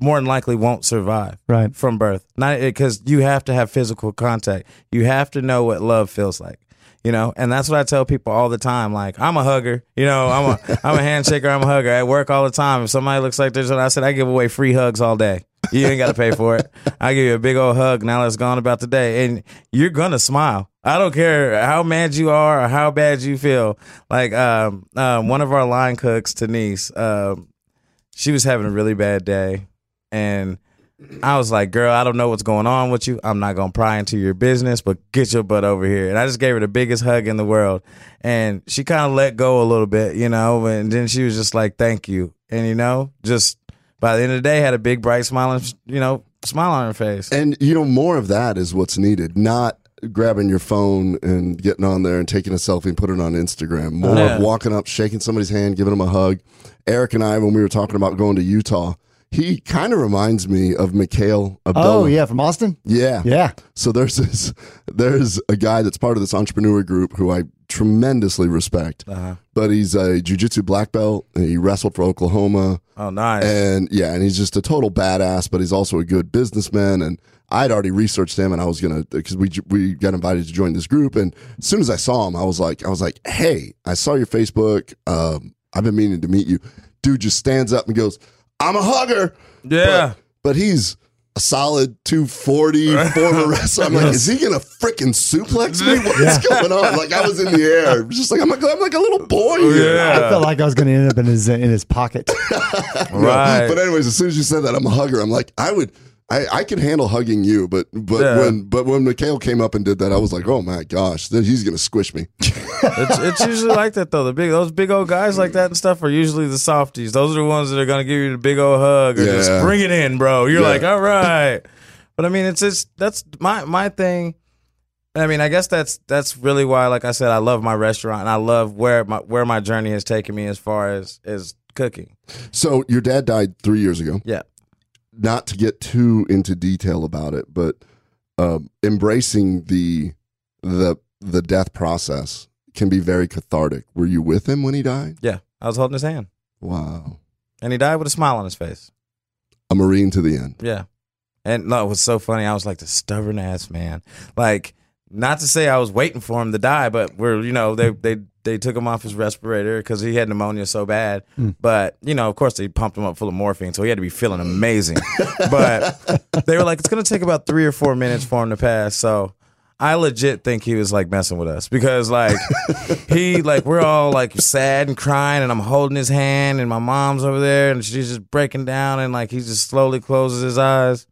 more than likely, won't survive Right. from birth. Not because you have to have physical contact. You have to know what love feels like. You know, and that's what I tell people all the time. Like, I'm a hugger. You know, I'm a [LAUGHS] I'm a handshaker. I'm a hugger. At work all the time. If somebody looks like this, I said I give away free hugs all day. You ain't got to pay for it. I give you a big old hug. Now let's go on about the day, and you're gonna smile. I don't care how mad you are or how bad you feel. Like um, um, one of our line cooks, Denise, um, she was having a really bad day, and I was like, girl, I don't know what's going on with you. I'm not gonna pry into your business, but get your butt over here. And I just gave her the biggest hug in the world. And she kind of let go a little bit, you know, and then she was just like, Thank you. And you know, just by the end of the day had a big bright smile and you know, smile on her face. And you know, more of that is what's needed. Not grabbing your phone and getting on there and taking a selfie and putting it on Instagram. More Yeah. of walking up, shaking somebody's hand, giving them a hug. Eric and I, when we were talking about going to Utah, he kind of reminds me of Mikhail Abdullah. Oh yeah, from Austin. Yeah. Yeah. So there's this, there's a guy that's part of this entrepreneur group who I tremendously respect. Uh-huh. But he's a jujitsu black belt. and He wrestled for Oklahoma. Oh nice. And yeah, and he's just a total badass, but he's also a good businessman. And I'd already researched him, and I was gonna because we we got invited to join this group. And as soon as I saw him, I was like, I was like, hey, I saw your Facebook. Um, I've been meaning to meet you. Dude just stands up and goes, I'm a hugger. yeah. But, but he's a solid 240 former [LAUGHS] wrestler. I'm like, is he gonna freaking suplex me? What's going on? Like I was in the air, just like I'm like I'm like a little boy here. Yeah. I felt like I was going to end up in his in his pocket. [LAUGHS] right. But anyways, as soon as you said that, I'm a hugger. I'm like, I would, I, I can handle hugging you, but but Yeah. when but when Mikhail came up and did that, I was like, oh my gosh, then he's gonna squish me. it's, it's usually like that though. The big those big old guys like that and stuff are usually the softies. Those are the ones that are gonna give you the big old hug or just bring it in, bro. You're Yeah. like, all right. But I mean, it's just that's my my thing. I mean, I guess that's that's really why, like I said, I love my restaurant and I love where my where my journey has taken me as far as as cooking. So your dad died three years ago. Yeah. Not to get too into detail about it, but um, embracing the the the death process can be very cathartic. Were you with him when he died? Yeah, I was holding his hand, Wow. and he died with a smile on his face. A Marine to the end. Yeah. And no, it was so funny. I was like the stubborn ass man. Like, not to say I was waiting for him to die, but we're, you know, they they they took him off his respirator because he had pneumonia so bad. Hmm. But, you know, of course they pumped him up full of morphine, so he had to be feeling amazing. [LAUGHS] but they were like, it's gonna take about three or four minutes for him to pass. So I legit think he was like messing with us because like [LAUGHS] he like we're all like sad and crying and I'm holding his hand and my mom's over there and she's just breaking down and like he just slowly closes his eyes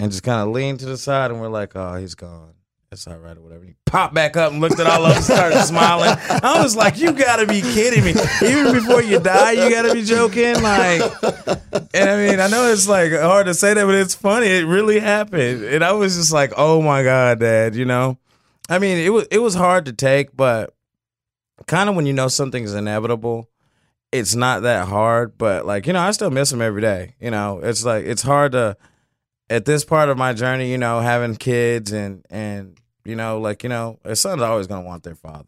and just kind of leaned to the side and we're like, oh, he's gone. It's all right or whatever. He popped back up and looked at all of us, started smiling. I was like, you gotta be kidding me. Even before you die, you gotta be joking. Like, and I mean, I know it's like hard to say that, but it's funny. It really happened. And I was just like, oh my God, dad, you know? I mean, it was it was hard to take, but kind of when you know something's inevitable, it's not that hard. But like, you know, I still miss him every day. You know, it's like it's hard to at this part of my journey, you know, having kids and and you know, like, you know, a son's always gonna want their father.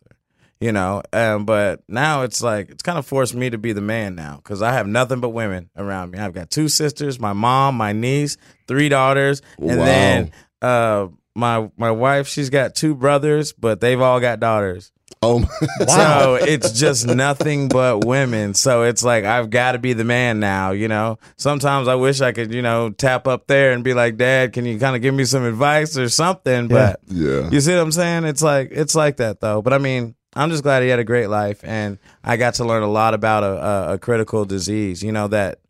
You know, um, but now it's like it's kind of forced me to be the man now because I have nothing but women around me. I've got two sisters, my mom, my niece, three daughters, and Wow. then uh, my my wife. She's got two brothers, but they've all got daughters. Oh, my- So it's just nothing but women. So it's like I've got to be the man now, you know. Sometimes I wish I could, you know, tap up there and be like, "Dad, can you kind of give me some advice or something?" But yeah. you see what I'm saying? It's like it's like that though. But I mean, I'm just glad he had a great life, and I got to learn a lot about a, a, a critical disease. You know that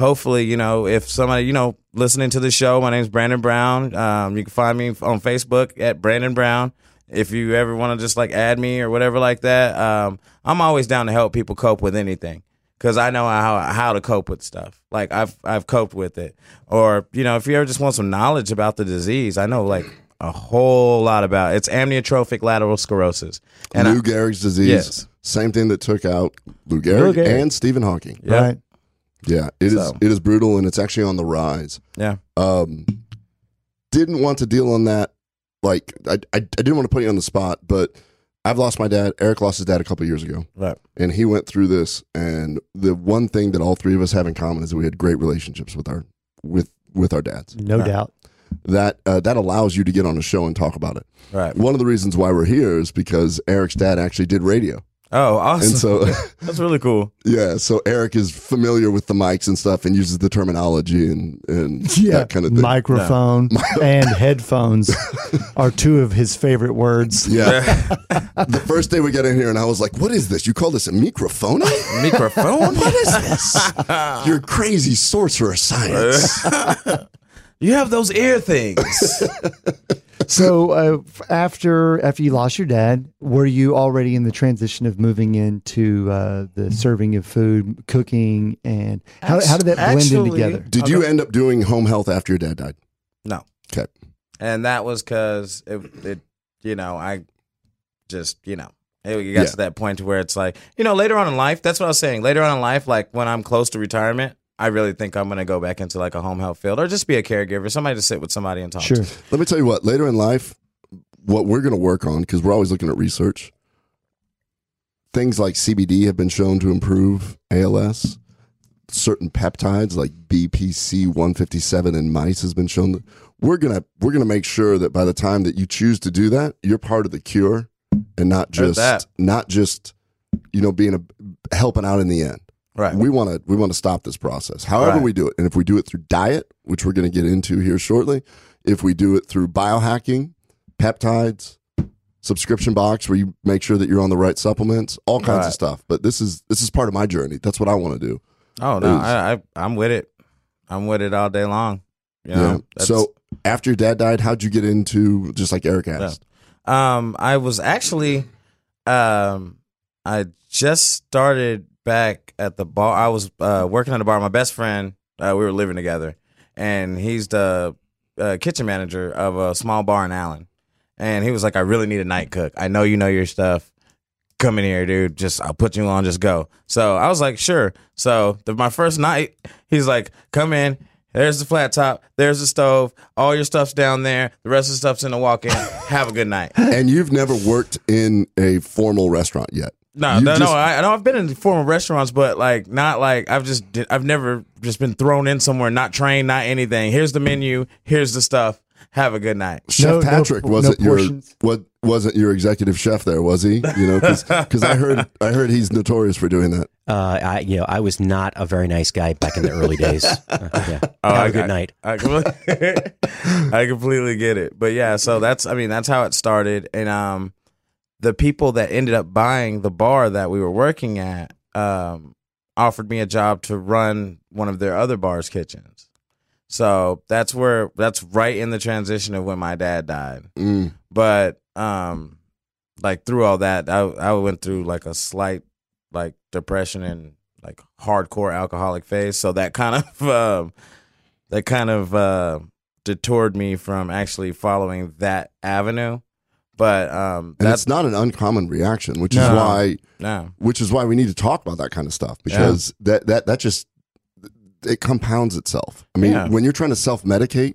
hopefully, you know, if somebody, you know, listening to the show, my name's Brandon Brown. Um, you can find me on Facebook at Brandon Brown. If you ever want to just like add me or whatever like that, um, I'm always down to help people cope with anything because I know how how to cope with stuff. Like I've I've coped with it. Or you know, if you ever just want some knowledge about the disease, I know like a whole lot about it. it's amyotrophic lateral sclerosis. and Lou I- Gehrig's disease. Yes. Same thing that took out Lou Gehrig, Lou Gehrig. and Stephen Hawking. Yeah. Right. Yeah, it is. So. It is brutal, and it's actually on the rise. yeah, Um, didn't want to deal on that. Like, I, I, I didn't want to put you on the spot, but I've lost my dad. Eric lost his dad a couple years ago, right. and he went through this. And the one thing that all three of us have in common is that we had great relationships with our with with our dads. No Right. doubt. That uh, that allows you to get on a show and talk about it. Right. One of the reasons why we're here is because Eric's dad actually did radio, Oh, awesome. and so. that's really cool. [LAUGHS] Yeah, so Eric is familiar with the mics and stuff and uses the terminology and, and [LAUGHS] Yeah. that kind of thing. Microphone [LAUGHS] and headphones are two of his favorite words. Yeah. the first day we got in here and I was like, what is this? You call this a microphone? Microphone? what is this? You're crazy sorcerer science. You have those ear things. [LAUGHS] So uh, after after you lost your dad, were you already in the transition of moving into uh, the serving of food, cooking, and how, how did that blend in together? Did you end up doing home health after your dad died? no. Okay. And that was because it, it, you know, I just, you know, it got Yeah. to that point to where it's like, you know, later on in life, that's what I was saying. Later on in life, like when I'm close to retirement, I really think I'm going to go back into like a home health field or just be a caregiver, somebody to sit with somebody and talk to. Sure. to. Let me tell you what, later in life, what we're going to work on, because we're always looking at research, things like CBD have been shown to improve ALS. Certain peptides like BPC 157 in mice has been shown. That we're gonna we're gonna make sure that by the time that you choose to do that, you're part of the cure and not just not just you know being a helping out in the end. Right. We want to we want to stop this process. However Right. we do it, and if we do it through diet, which we're going to get into here shortly, if we do it through biohacking, peptides, subscription box where you make sure that you're on the right supplements, all kinds of stuff. But this is this is part of my journey. That's what I want to do. Oh, no, Is- I, I, I'm with it. I'm with it all day long. You know, yeah. So after your dad died, how'd you get into just like Eric asked? Um, I was actually, um, I just started back at the bar. I was uh, working at a bar. My best friend, uh, we were living together, and he's the uh, kitchen manager of a small bar in Allen. And he was like, "I really need a night cook. I know you know your stuff. Come in here, dude. Just I'll put you on. Just go." So I was like, "Sure." So the, my first night, he's like, "Come in." There's the flat top. There's the stove. All your stuff's down there. The rest of the stuff's in the walk-in. Have a good night. [LAUGHS] and you've never worked in a formal restaurant yet. No, You no, just- no. I, I know I've been in formal restaurants, but like not like I've just did, I've never just been thrown in somewhere, not trained, not anything. Here's the menu. Here's the stuff. Have a good night. Chef No- no- Patrick no wasn't your what wasn't your executive chef there, was he? You know, because [LAUGHS] I heard I heard he's notorious for doing that. Uh, I, you know, I was not a very nice guy back in the early days. [LAUGHS] Uh, yeah. Oh, Have I- a good I- night. I completely, [LAUGHS] I completely get it. But yeah, so that's I mean that's how it started, and um, the people that ended up buying the bar that we were working at um offered me a job to run one of their other bars' kitchens. So that's where that's right in the transition of when my dad died. Mm. But um, like through all that, I I went through like a slight like depression and like hardcore alcoholic phase. So that kind of [LAUGHS] um, that kind of uh, detoured me from actually following that avenue. But um, And that's it's not an uncommon reaction, which is why no, which is why we need to talk about that kind of stuff because that that that just it compounds itself. I mean, Yeah. when you're trying to self medicate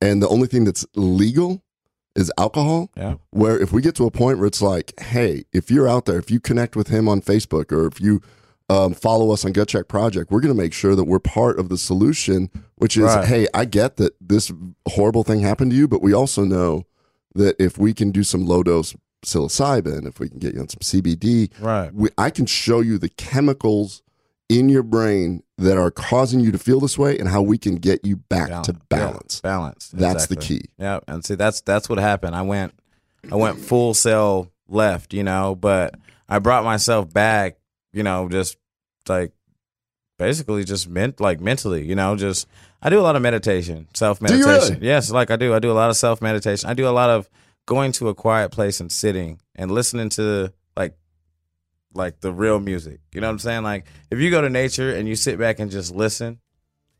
and the only thing that's legal is alcohol, yeah, where if we get to a point where it's like, hey, if you're out there, if you connect with him on Facebook or if you um, follow us on Gut Check Project, we're going to make sure that we're part of the solution, which is, Right. hey, I get that this horrible thing happened to you, but we also know that if we can do some low dose psilocybin, if we can get you on some CBD, right, we, I can show you the chemicals in your brain that are causing you to feel this way and how we can get you back to balance. balance. That's the key. Yeah, and see that's that's what happened. I went I went full cell left, you know, but I brought myself back, you know, just like basically just meant like mentally, you know, just I do a lot of meditation, self you really? meditation. Yes, like I do. I do a lot of self meditation. I do a lot of going to a quiet place and sitting and listening to like like the real music. You know what I'm saying? Like if you go to nature and you sit back and just listen,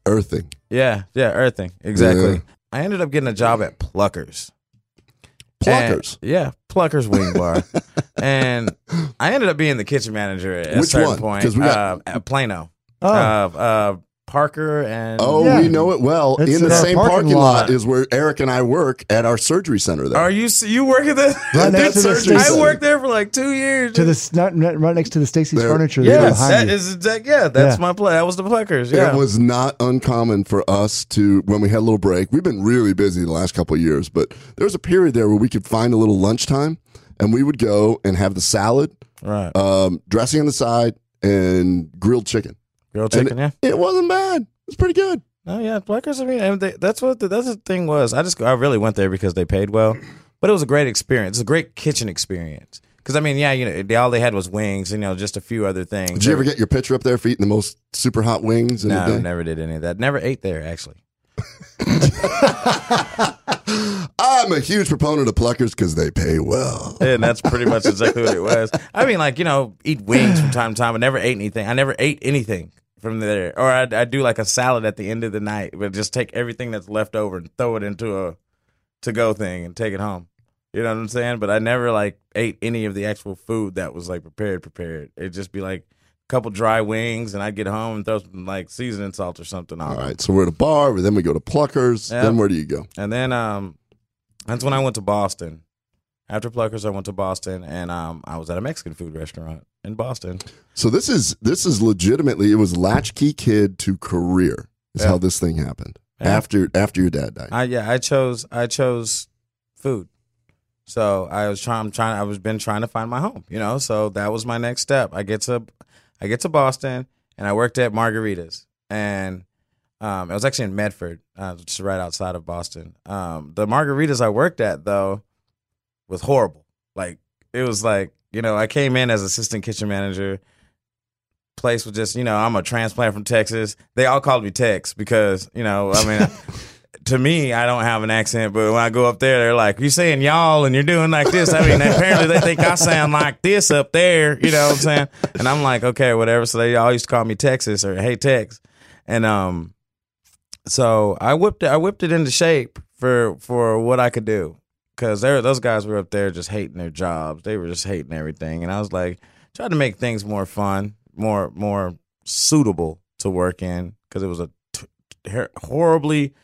Earthing. yeah, yeah, earthing. Exactly. Yeah. I ended up getting a job at Pluckers. Pluckers. And- yeah, Pluckers Wing Bar. [LAUGHS] and I ended up being the kitchen manager at a Which certain one? point. we got- uh, at Plano. Oh. Uh, uh, Parker and Oh, Yeah. we know it well. It's in in the same parking parking lot. lot. is where Eric and I work at our surgery center there. Are you you work at the Right [LAUGHS] next to the surgery? I worked there for like two years. to the not, not- right next to the Stacy's Furniture. there yes, behind that exact. Yeah, that's Yeah. my play. That was the Pluckers. Yeah, It was not uncommon for us to, when we had a little break, we've been really busy the last couple of years, but there was a period there where we could find a little lunchtime and we would go and have the salad, right. um, dressing on the side, and grilled chicken. Grilled chicken. and yeah. It wasn't bad. It's was pretty good. Oh yeah, Pluckers. I mean, and they, that's what the, that's the thing was. I just I really went there because they paid well, but it was a great experience. It's a great kitchen experience. Because I mean, yeah, you know, they, all they had was wings, you know, just a few other things. Did you ever get your picture up there for eating the most super hot wings in No, never did any of that. Never ate there actually. [LAUGHS] I'm a huge proponent of Pluckers because they pay well. And that's pretty much exactly what it was. I mean, like you know, eat wings from time to time. I never ate anything. I never ate anything from there. Or I I do like a salad at the end of the night, but just take everything that's left over and throw it into a to go thing and take it home. You know what I'm saying? But I never like ate any of the actual food that was like prepared. Prepared. It'd just be like a couple dry wings, and I'd get home and throw some like seasoning salt or something on. All right, so we're at a bar, but then we go to Pluckers. Yeah. Then where do you go? And then um, that's when I went to Boston. After Pluckers, I went to Boston, and um, I was at a Mexican food restaurant in Boston. So this is this is legitimately it was latchkey kid to career is Yeah. how this thing happened Yeah. after after your dad died. I yeah, I chose I chose food. So I was trying I'm trying I was been trying to find my home, you know. So that was my next step. I get to I get to Boston and I worked at Margaritas. And um, it was actually in Medford, uh, just right outside of Boston. Um, the margaritas I worked at though was horrible. Like it was like you know I came in as assistant kitchen manager. Place was just you know I'm a transplant from Texas. They all called me Tex because you know I mean. [LAUGHS] to me, I don't have an accent, but when I go up there, they're like, "You saying y'all and you're doing like this." I mean, apparently they think I sound like this up there. You know what I'm saying? And I'm like, okay, whatever. So they all used to call me Texas or Hey Tex, and um, so I whipped it. I whipped it into shape for for what I could do because there those guys were up there just hating their jobs. They were just hating everything, and I was like, tried to make things more fun, more more suitable to work in because it was a t- horribly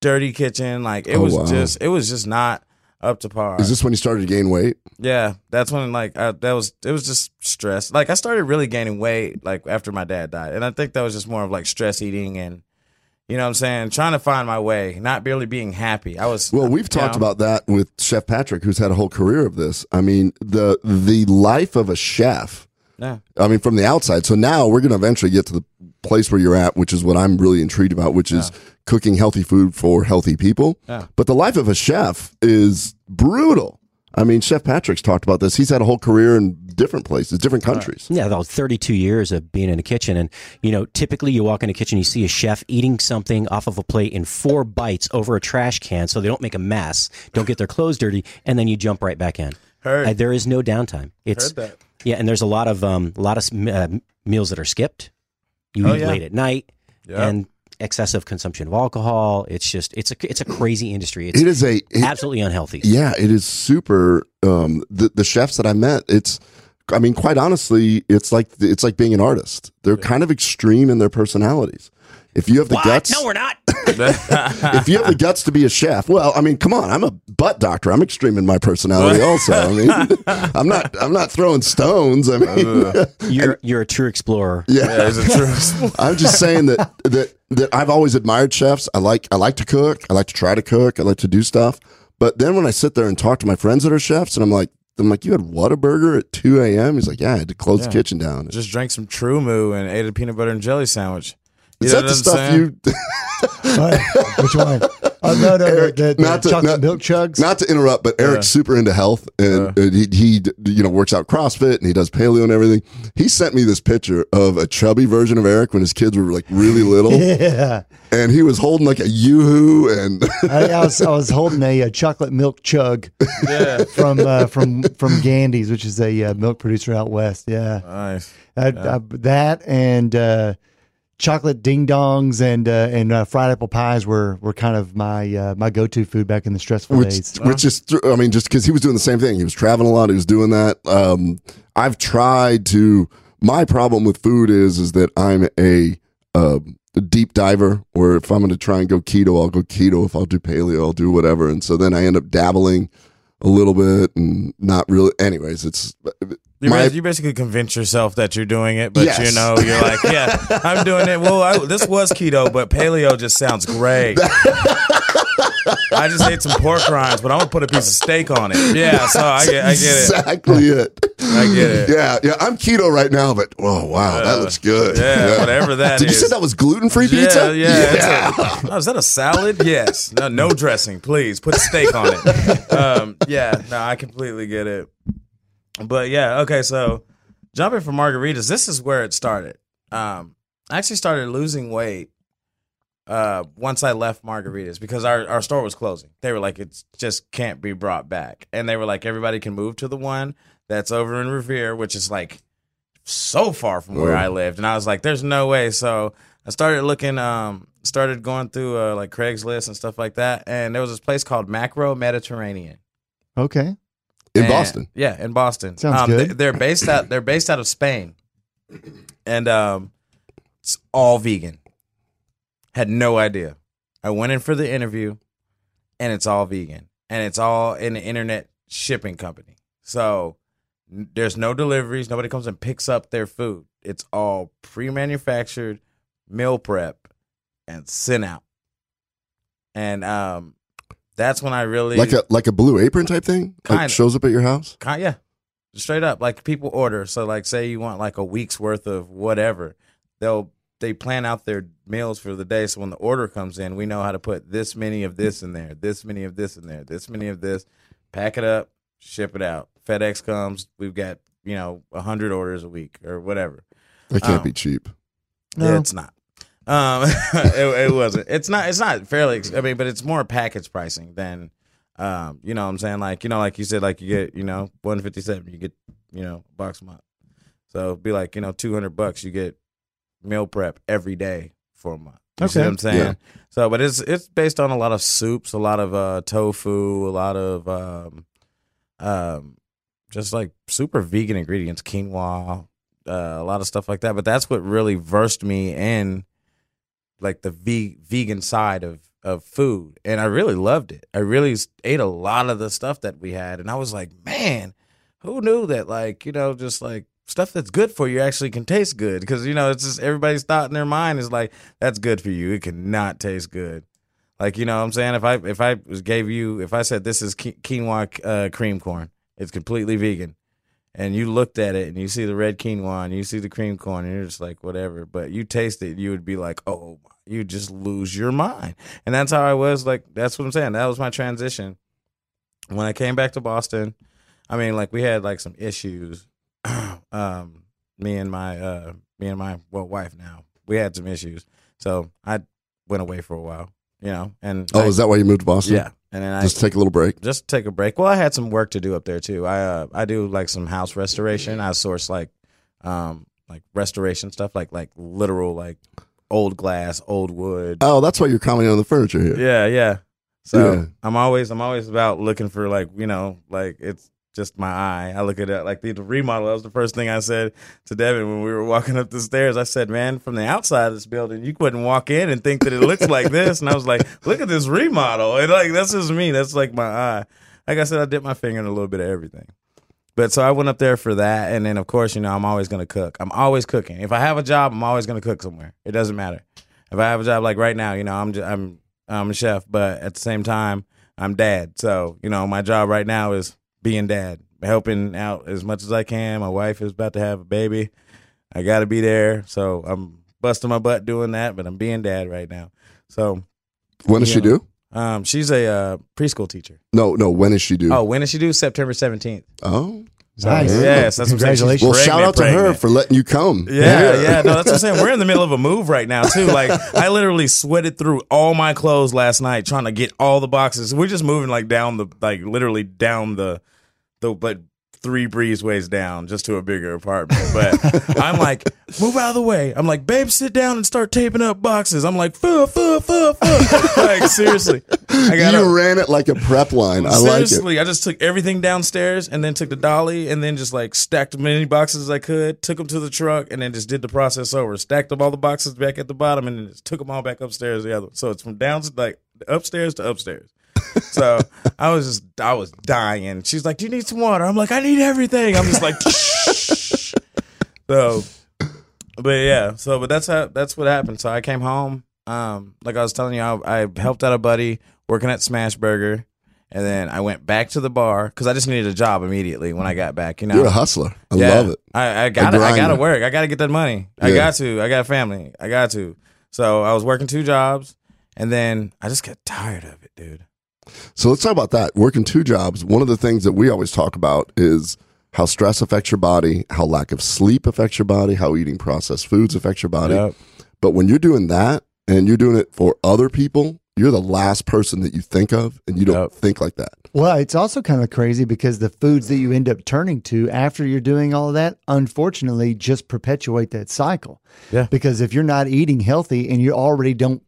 dirty kitchen. Like it Oh, was wow. just it was just not up to par. Is this when you started to gain weight? Yeah, that's when like I, that was it was just stress. Like I started really gaining weight like after my dad died, and I think that was just more of like stress eating and you know what I'm saying, trying to find my way, not barely being happy. I was Well, we've talked know, about that with Chef Patrick, who's had a whole career of this. I mean, the the life of a chef. yeah, I mean, from the outside. So now we're going to eventually get to the place where you're at, which is what I'm really intrigued about, which is cooking healthy food for healthy people. Yeah. But the life of a chef is brutal. I mean, Chef Patrick's talked about this. He's had a whole career in different places, different countries. Yeah, about 32 years of being in a kitchen. And, you know, typically you walk in a kitchen, you see a chef eating something off of a plate in four bites over a trash can so they don't make a mess, don't get their clothes dirty, and then you jump right back in. Heard. Uh, there is no downtime. It's, Heard that. Yeah, and there's a lot of um, a lot of uh, meals that are skipped. You Oh, eat yeah. late at night, Yep. and excessive consumption of alcohol. It's just it's a it's a crazy industry. It's It is a it- absolutely unhealthy. Yeah, it is super. Um, the the chefs that I met, it's. I mean, quite honestly, it's like it's like being an artist. They're kind of extreme in their personalities. If you have the What? guts, No, we're not. [LAUGHS] if you have the guts to be a chef, well, I mean, come on, I'm a butt doctor. I'm extreme in my personality, also. I mean, [LAUGHS] I'm not I'm not throwing stones. I mean, [LAUGHS] You're you're a true explorer. yeah. yeah, is it true? I'm just saying that that that I've always admired chefs. I like I like to cook. I like to try to cook. I like to do stuff. But then when I sit there and talk to my friends that are chefs, and I'm like, I'm like, you had Whataburger at 2 a.m. He's like, yeah, I had to close the kitchen down. Just drank some TruMoo and ate a peanut butter and jelly sandwich. You Is that the stuff saying? you? [LAUGHS] What? Which one? Oh no, no, Eric, the, the, not to- chocolate not- milk chugs. Not to interrupt, but Eric's super into health, and uh, he, he you know works out CrossFit and he does paleo and everything. He sent me this picture of a chubby version of Eric when his kids were like really little, [LAUGHS] yeah, and he was holding like a yoo-hoo and I, I was I was holding a, uh chocolate milk chug [LAUGHS] Yeah. from uh, from from Gandy's, which is a uh, milk producer out west. Yeah, Nice. I, I, that and uh, chocolate ding dongs and uh, and uh, fried apple pies were were kind of my uh, my go to food back in the stressful which days. which is thr- I mean just because he was doing the same thing. He was traveling a lot. He was doing that. Um, I've tried to. My problem with food is is that I'm a, um, a deep diver. Or if I'm going to try and go keto, I'll go keto. If I'll do paleo, I'll do whatever. And so then I end up dabbling a little bit and not really. Anyways, it's my you basically convince yourself that you're doing it, but Yes. you know, you're like, [LAUGHS] yeah, I'm doing it. Well, I, this was keto, but paleo just sounds great. I just ate some pork rinds, but I'm gonna put a piece of steak on it. Yeah, so I get, I get it. exactly it. I get it. Yeah, yeah. I'm keto right now, but oh wow, that looks good. yeah, whatever that Did you say that was gluten free Yeah, pizza? yeah. it's a- oh, is that a salad? Yes. No, no dressing, please. Put steak on it. [LAUGHS] Um, yeah. No, I completely get it. But yeah, okay. So jumping from margaritas, this is where it started. Um, I actually started losing weight uh, once I left margaritas because our, our store was closing. They were like, it just can't be brought back, and they were like, everybody can move to the one that's over in Revere, which is like so far from where Whoa. I lived, and I was like, there's no way. So I started looking, um, started going through uh, like Craigslist and stuff like that, and there was this place called Macro Mediterranean Okay, In and- Boston. Yeah, in Boston. Sounds um, good. They, are based out. They're based out of Spain, and um, it's all vegan. Had no idea. I went in for the interview, and it's all vegan, and it's all in the internet shipping company. So there's no deliveries. Nobody comes and picks up their food. It's all pre-manufactured, meal prep, and sent out. And um, that's when I really Like a like a blue apron type thing? Kinda. shows up at your house? Kind yeah, straight up. Like people order. So like, say you want like a week's worth of whatever, they'll they plan out their meals for the day. So when the order comes in, we know how to put this many of this in there, this many of this in there, this many of this. Pack it up, ship it out. FedEx comes. We've got you know a hundred orders a week or whatever. That can't Oh. be um, cheap. Yeah, it's not. Um, [LAUGHS] it, it wasn't. It's not. It's not fairly. ex- I mean, but it's more package pricing than, um, you know, what I'm saying like you know, like you said, like you get you know 157, you get you know a box a month. So it'd be like you know 200 bucks, you get meal prep every day for a month. You see what I'm saying? Yeah. So, but it's it's based on a lot of soups, a lot of uh, tofu, a lot of um, um, just like super vegan ingredients, quinoa, uh, a lot of stuff like that. But that's what really versed me in like the ve- vegan side of of food, and I really loved it. I really ate a lot of the stuff that we had, and I was like, man, who knew that? Like, you know, just like stuff that's good for you actually can taste good because you know it's just everybody's thought in their mind is like that's good for you. It cannot taste good. Like you know what I'm saying if I if I gave you if I said this is quinoa uh, cream corn, it's completely vegan and you looked at it and you see the red quinoa and you see the cream corn and you're just like whatever but you taste it you would be like oh you just lose your mind and that's how i was like that's what i'm saying that was my transition when i came back to boston i mean like we had like some issues [CLEARS THROAT] um me and my uh me and my well wife now we had some issues so i went away for a while you know and Oh, I- is that why you moved to Boston? yeah and then i Just take a little break. just take a break. Well, I had some work to do up there too. I uh, I do like some house restoration. I source like um like restoration stuff, like like literal like old glass, old wood. Oh, that's why you're commenting on the furniture here. Yeah, yeah. So Yeah. I'm always I'm always about looking for like you know like it's just my eye. I look at it like the, the remodel. That was the first thing I said to Devin when we were walking up the stairs. I said, "Man, from the outside of this building, you couldn't walk in and think that it looks like this." And I was like, "Look at this remodel." And like that's just me. That's like my eye. Like I said, I dip my finger in a little bit of everything. But so I went up there for that, and then of course, you know, I'm always gonna cook. I'm always cooking. If I have a job, I'm always gonna cook somewhere. It doesn't matter. If I have a job like right now, you know, I'm just, I'm I'm a chef, but at the same time, I'm dad. So you know, my job right now is being dad, helping out as much as I can. My wife is about to have a baby. I got to be there, so I'm busting my butt doing that. But I'm being dad right now. So When does she do? Um, she's a uh, preschool teacher. No, no. When is she due? Oh, when did she do? September seventeenth. Oh. Nice. Yes, that's what I'm saying. She's Congratulations. Well, shout out to her for letting you come. Yeah, yeah, no, that's what I'm saying. We're in the middle of a move right now too. Like I literally sweated through all my clothes last night trying to get all the boxes. We're just moving like down the like literally down the the but three breezeways down just to a bigger apartment. But [LAUGHS] I'm like, move out of the way. I'm like, babe, sit down and start taping up boxes. I'm like, fuh, fuh, fuh, fuh. [LAUGHS] like seriously. I got You ran it like a prep line. I like it. Seriously, I just took everything downstairs and then took the dolly and then just like stacked as many boxes as I could, took them to the truck and then just did the process over. Stacked up all the boxes back at the bottom and then just took them all back upstairs the other. So it's from down like upstairs to upstairs. So I was just I was dying. She's like, "Do you need some water?" I'm like, "I need everything." I'm just like, [LAUGHS] so, but yeah. So, but that's how that's what happened. So I came home. Um, like I was telling you, I, I helped out a buddy working at Smashburger, and then I went back to the bar because I just needed a job immediately when I got back. You know, You're a hustler. I Yeah. love it. I, I got I got to work. I got to get that money. I got to. I got family. I got to. So I was working two jobs, and then I just got tired of it, dude. So let's talk about that. Working two jobs. One of the things that we always talk about is how stress affects your body, how lack of sleep affects your body, how eating processed foods affects your body. Yep. But when you're doing that and you're doing it for other people, you're the last person that you think of, and you don't Yep. think like that. Well, it's also kind of crazy because the foods that you end up turning to after you're doing all of that, unfortunately, just perpetuate that cycle. Yeah. Because if you're not eating healthy and you already don't,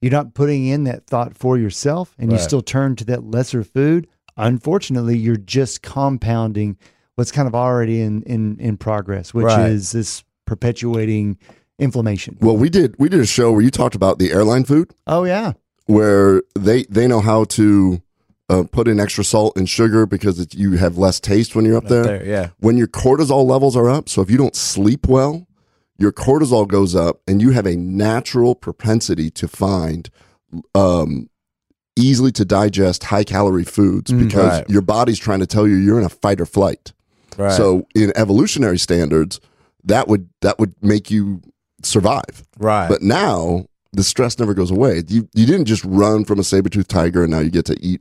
you're not putting in that thought for yourself and you still turn to that lesser food, unfortunately, you're just compounding what's kind of already in, in, in progress, which Right. is this perpetuating inflammation. Well, we did we did a show where you talked about the airline food, Oh, yeah. where they they know how to uh, put in extra salt and sugar because it, you have less taste when you're up there. There, yeah. When your cortisol levels are up, so if you don't sleep well, your cortisol goes up, and you have a natural propensity to find um, easily to digest high calorie foods Mm, because right. your body's trying to tell you you're in a fight or flight. Right. So in evolutionary standards, that would that would make you survive. right. But now the stress never goes away. You you didn't just run from a saber toothed tiger and now you get to eat,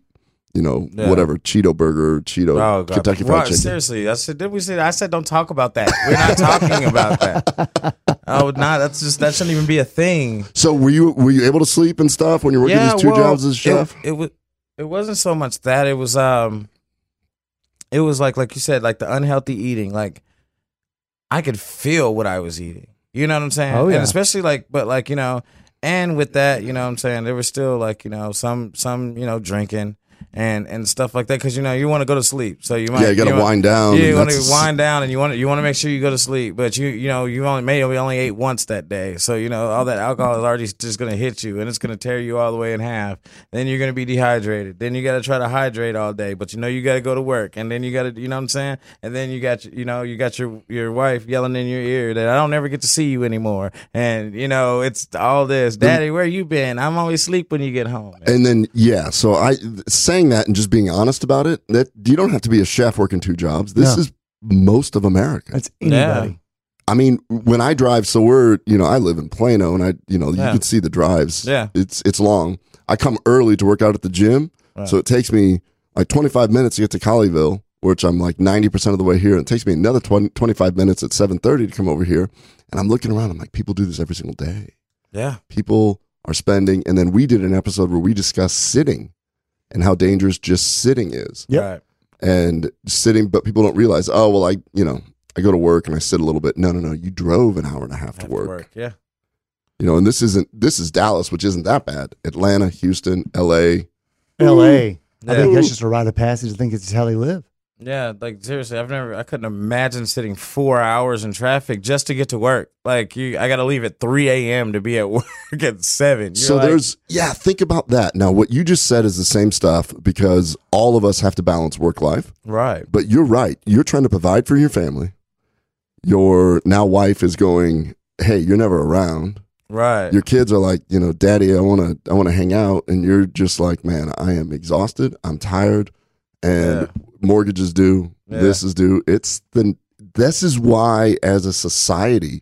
you know, Yeah. whatever Cheeto burger, Cheeto Oh, God. Kentucky Fried Right, Chicken. Seriously, I said, did we say? I said, don't talk about that. We're not talking about that. I would not. That's just that shouldn't even be a thing. So were you were you able to sleep and stuff when you're working these two well, jobs as a chef? It, it was. It wasn't so much that. It was. Um. It was like, like you said, like the unhealthy eating. Like, I could feel what I was eating. You know what I'm saying? Oh, yeah. And especially like, but like you know, and with that, you know what I'm saying, there was still like you know some some you know drinking. And, and stuff like that because you know you want to go to sleep so you might yeah, you got to want- wind down. yeah, you want to wind down and you want to, you want to make sure you go to sleep, but you you know you only maybe only ate once that day, so you know all that alcohol is already just going to hit you and it's going to tear you all the way in half. Then you're going to be dehydrated. Then you got to try to hydrate all day, but you know you got to go to work, and then you got to you know what I'm saying, and then you got you know you got your your wife yelling in your ear that I don't ever get to see you anymore, and you know it's all this, Daddy, where you been? I'm always sleep when you get home. And then yeah, so I saying that and just being honest about it, that you don't have to be a chef working two jobs. This No. is most of America. That's anybody. I mean, when I drive, so we're, you know, I live in Plano and I, you know, Yeah. you can see the drives. Yeah. It's, it's long. I come early to work out at the gym. So it takes me like 25 minutes to get to Colleyville, which I'm like 90% of the way here. And it takes me another 20, 25 minutes at 730 to come over here. And I'm looking around. I'm like, people do this every single day. Yeah, People are spending. And then we did an episode where we discussed sitting and how dangerous just sitting is Yeah. right. and sitting, but people don't realize, oh, well, I, you know, I go to work and I sit a little bit. No, no, no. You drove an hour and a half to Have work. Yeah. You know, and this isn't this is Dallas, which isn't that bad. Atlanta, Houston, L.A. L.A. I think that's just a rite of passage. I think it's how they live. Yeah, like seriously, I've never, I couldn't imagine sitting four hours in traffic just to get to work. Like you, I got to leave at three a.m. to be at [LAUGHS] work at seven. You're So like- there's yeah, think about that. Now, what you just said is the same stuff because all of us have to balance work life. right, But you're right. You're trying to provide for your family. Your now wife is going, hey, you're never around. right, Your kids are like, you know, daddy, I want to, I want to hang out, and you're just like, man, I am exhausted. I'm tired, and Yeah. Mortgages due. Yeah. This is due. It's the. This is why, as a society,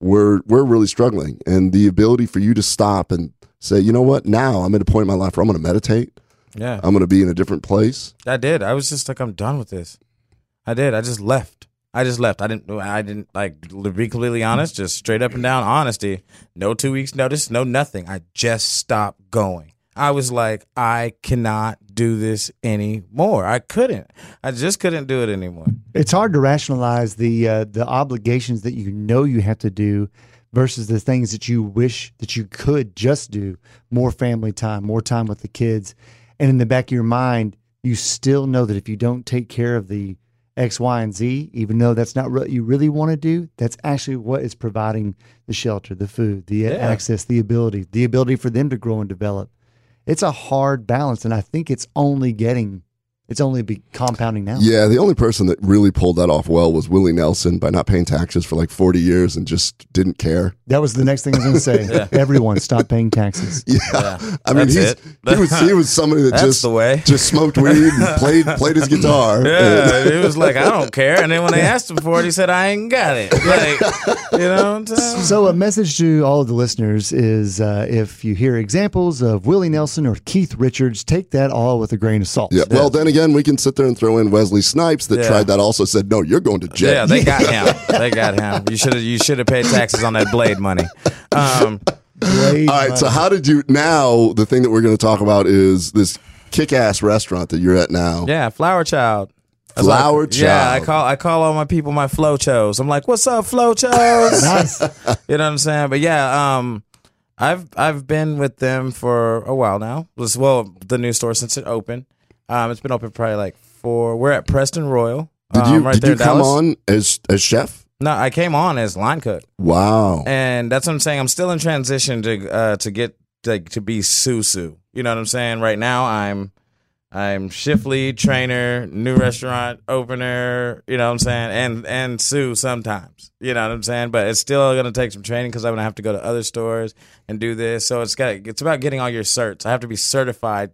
we're we're really struggling, and the ability for you to stop and say, you know what? Now I'm at a point in my life where I'm going to meditate. Yeah. I'm going to be in a different place. I did. I was just like, I'm done with this. I did. I just left. I just left. I didn't. I didn't like to be completely honest. Just straight up and down honesty. No two weeks notice. No nothing. I just stopped going. I was like, I cannot do this anymore. I couldn't. I just couldn't do it anymore. It's hard to rationalize the uh, the obligations that you know you have to do versus the things that you wish that you could just do. More family time, more time with the kids, and in the back of your mind, you still know that if you don't take care of the X, Y, and Z, even though that's not what you really want to do, that's actually what is providing the shelter, the food, the access, the ability, the ability for them to grow and develop. It's a hard balance, and I think it's only getting, it's only be compounding now. Yeah, the only person that really pulled that off well was Willie Nelson by not paying taxes for like 40 years and just didn't care. That was the next thing I was going to say. [LAUGHS] Everyone stop paying taxes. [LAUGHS] Yeah, I mean, he's, he was he was somebody that just the way. just smoked weed and [LAUGHS] played played his guitar. Yeah, he was like, I don't care. And then when they asked him for it, he said, I ain't got it. Like, you know what I'm saying? So, a message to all of the listeners is uh, if you hear examples of Willie Nelson or Keith Richards, take that all with a grain of salt. Yeah. Well, then again, we can sit there and throw in Wesley Snipes that Yeah. tried that. Also said, no, you're going to jail. Yeah, they got [LAUGHS] him. They got him. You should have. You should have paid taxes on that blade money. Um, Blade All right. So, how did you now? The thing that we're going to talk about is this kick-ass restaurant that you're at now. yeah, Flower Child. Flower what I- Yeah, I call I call all my people my flow chos. I'm like, what's up, flow chos? [LAUGHS] Nice. [LAUGHS] You know what I'm saying? But yeah, um, I've I've been with them for a while now. Was well the new store since it opened. Um, it's been open probably like four. We're at Preston Royal. Did you um, right did there you come Dallas. on as as chef? No, I came on as line cook. Wow. and that's what I'm saying. I'm still in transition to uh, to get like to be Susu. You know what I'm saying? Right now, I'm I'm shift lead, trainer, new restaurant opener. You know what I'm saying? And and Sue sometimes. You know what I'm saying? But it's still gonna take some training because I'm gonna have to go to other stores and do this. So it's got it's about getting all your certs. I have to be certified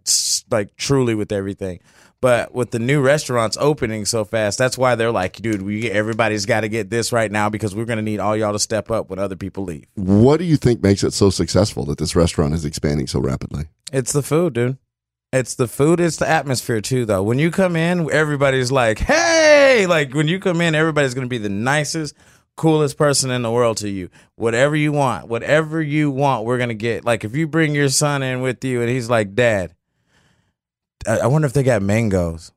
like truly with everything. But with the new restaurants opening so fast, that's why they're like, dude, we everybody's got to get this right now because we're gonna need all y'all to step up when other people leave. What do you think makes it so successful that this restaurant is expanding so rapidly? It's the food, dude. It's the food. It's the atmosphere too, though. When you come in, everybody's like, "Hey!" Like when you come in, everybody's gonna be the nicest, coolest person in the world to you. Whatever you want, whatever you want, we're gonna get. Like if you bring your son in with you, and he's like, "Dad, I, I wonder if they got mangoes."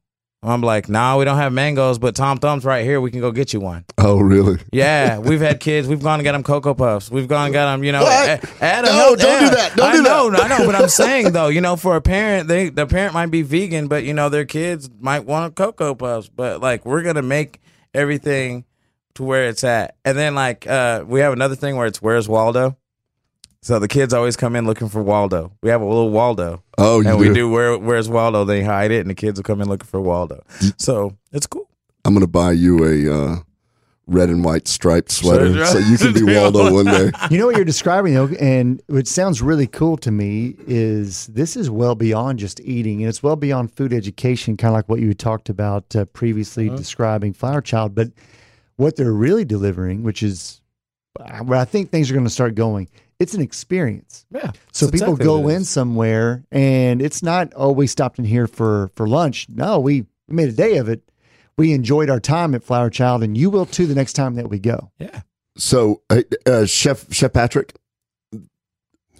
I'm like, "Nah, we don't have mangoes, but Tom Thumb's right here. We can go get you one." Oh, really? Yeah, we've had kids. We've gone and got them Cocoa Puffs. We've gone and got them, you know. What? a- No, don't do that. Don't I do know, that. I know, but I'm [LAUGHS] saying though, you know, for a parent, they the parent might be vegan, but you know, their kids might want a Cocoa Puffs. But like, we're gonna make everything to where it's at, and then like, uh, we have another thing where it's where's Waldo. So the kids always come in looking for Waldo. We have a little Waldo, Oh, and do. we do where where's Waldo. They hide it, and the kids will come in looking for Waldo. So it's cool. I'm going to buy you a uh, red and white striped sweater so you can be [LAUGHS] Waldo one day. [LAUGHS] You know what you're describing, though, and what sounds really cool to me is this is well beyond just eating, and it's well beyond food education, kind of like what you talked about uh, previously describing Flower Child. But what they're really delivering, which is uh, where I think things are going to start going, it's an experience. Yeah. So people exactly go in somewhere, and it's not oh we stopped in here for for lunch. No, we made a day of it. We enjoyed our time at Flower Child, and you will too the next time that we go. Yeah. So, uh, uh, Chef Chef Patrick,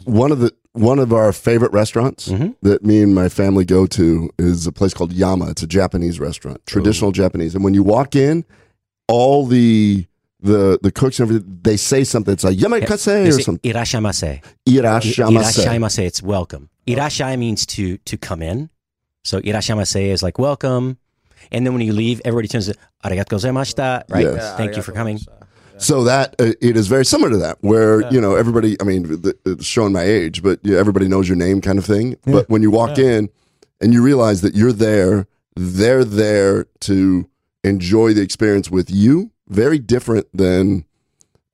one of the one of our favorite restaurants Mhm. that me and my family go to is a place called Yama. It's a Japanese restaurant, traditional Japanese. And when you walk in, all the the the cooks and everything, they say something. It's like yamakase They or say something. irashamase. Irashamase. Irashamase. It's welcome. Irashai means to to come in. So irashamase is like welcome. And then when you leave, everybody turns to arigatou gozaimashita, right? Yes. Thank you for coming. So that uh, it is very similar to that, where you know everybody. I mean, the, it's showing my age, but yeah, everybody knows your name, kind of thing. But when you walk in and you realize that you're there, they're there to enjoy the experience with you. Very different than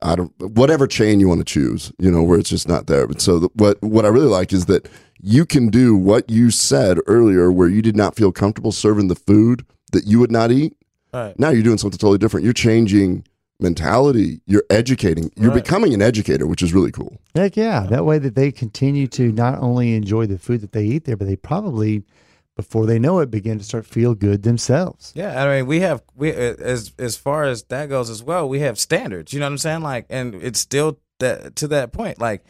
I don't whatever chain you want to choose. You know, where it's just not there. But so the, what what I really like is that you can do what you said earlier, where you did not feel comfortable serving the food that you would not eat Right. now you're doing something totally different. You're changing mentality. You're educating. You're Right. becoming an educator, which is really cool. Heck yeah. That way that they continue to not only enjoy the food that they eat there, but they probably, before they know it, begin to start feel good themselves. Yeah, I mean, we have we uh, as as far as that goes as well. We have standards. You know what I'm saying? Like, and it's still that to that point. Like,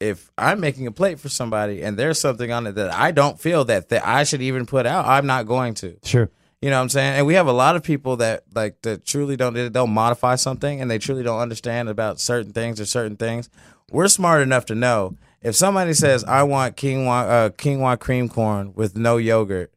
if I'm making a plate for somebody and there's something on it that I don't feel that that I should even put out, I'm not going to. Sure. You know what I'm saying? And we have a lot of people that like that truly don't they'll modify something and they truly don't understand about certain things or certain things. We're smart enough to know if somebody says I want quinoa uh, quinoa cream corn with no yogurt,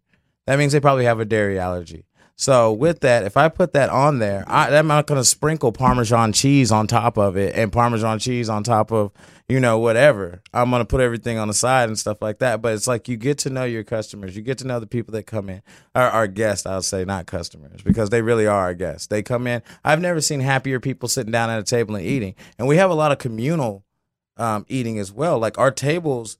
that means they probably have a dairy allergy. So with that, if I put that on there, I, I'm not going to sprinkle Parmesan cheese on top of it and Parmesan cheese on top of you know whatever. I'm going to put everything on the side and stuff like that. But it's like you get to know your customers, you get to know the people that come in, our, our guests. I'll say not customers because they really are our guests. They come in. I've never seen happier people sitting down at a table and eating, and we have a lot of communal um, eating as well. Like our tables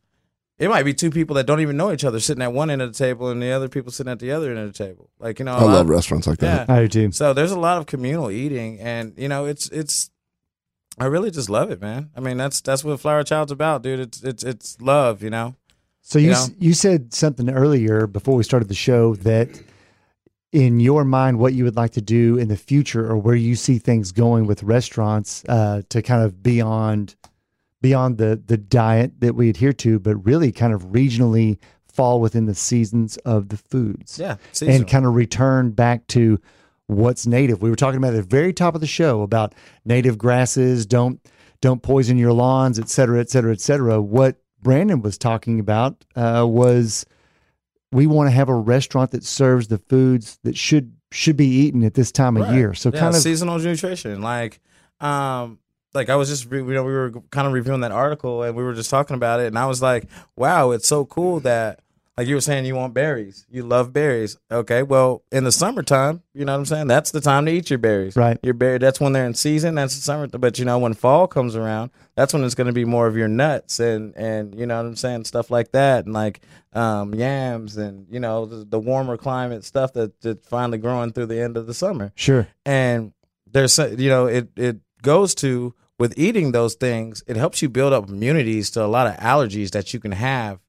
it might be two people that don't even know each other sitting at one end of the table and the other people sitting at the other end of the table. Like, you know, I love of- restaurants like that. Yeah. I do too. So there's a lot of communal eating and you know, it's it's I really just love it, man. I mean, that's that's what Flower Child's about, dude. It's it's it's love, you know. So you You s you said something earlier before we started the show that in your mind what you would like to do in the future or where you see things going with restaurants uh, to kind of beyond beyond the the diet that we adhere to, but really kind of regionally fall within the seasons of the foods Yeah. and kind of return back to what's native. We were talking about at the very top of the show about native grasses, don't don't poison your lawns, et cetera, et cetera, et cetera. What Brandon was talking about uh, was we want to have a restaurant that serves the foods that should should be eaten at this time of year. So yeah, kind of seasonal nutrition. Like, um, like I was just, re- you know, we were kind of reviewing that article and we were just talking about it, and I was like, wow, it's so cool that, like you were saying, you want berries, you love berries. Okay, well, in the summertime, you know what I'm saying? That's the time to eat your berries. Right. Your berry. That's when they're in season. That's the summer. But you know, when fall comes around, that's when it's going to be more of your nuts and and you know what I'm saying, stuff like that, and like um, yams and you know the, the warmer climate stuff that that's finally growing through the end of the summer sure. and there's you know it it goes to with eating those things it helps you build up immunities to a lot of allergies that you can have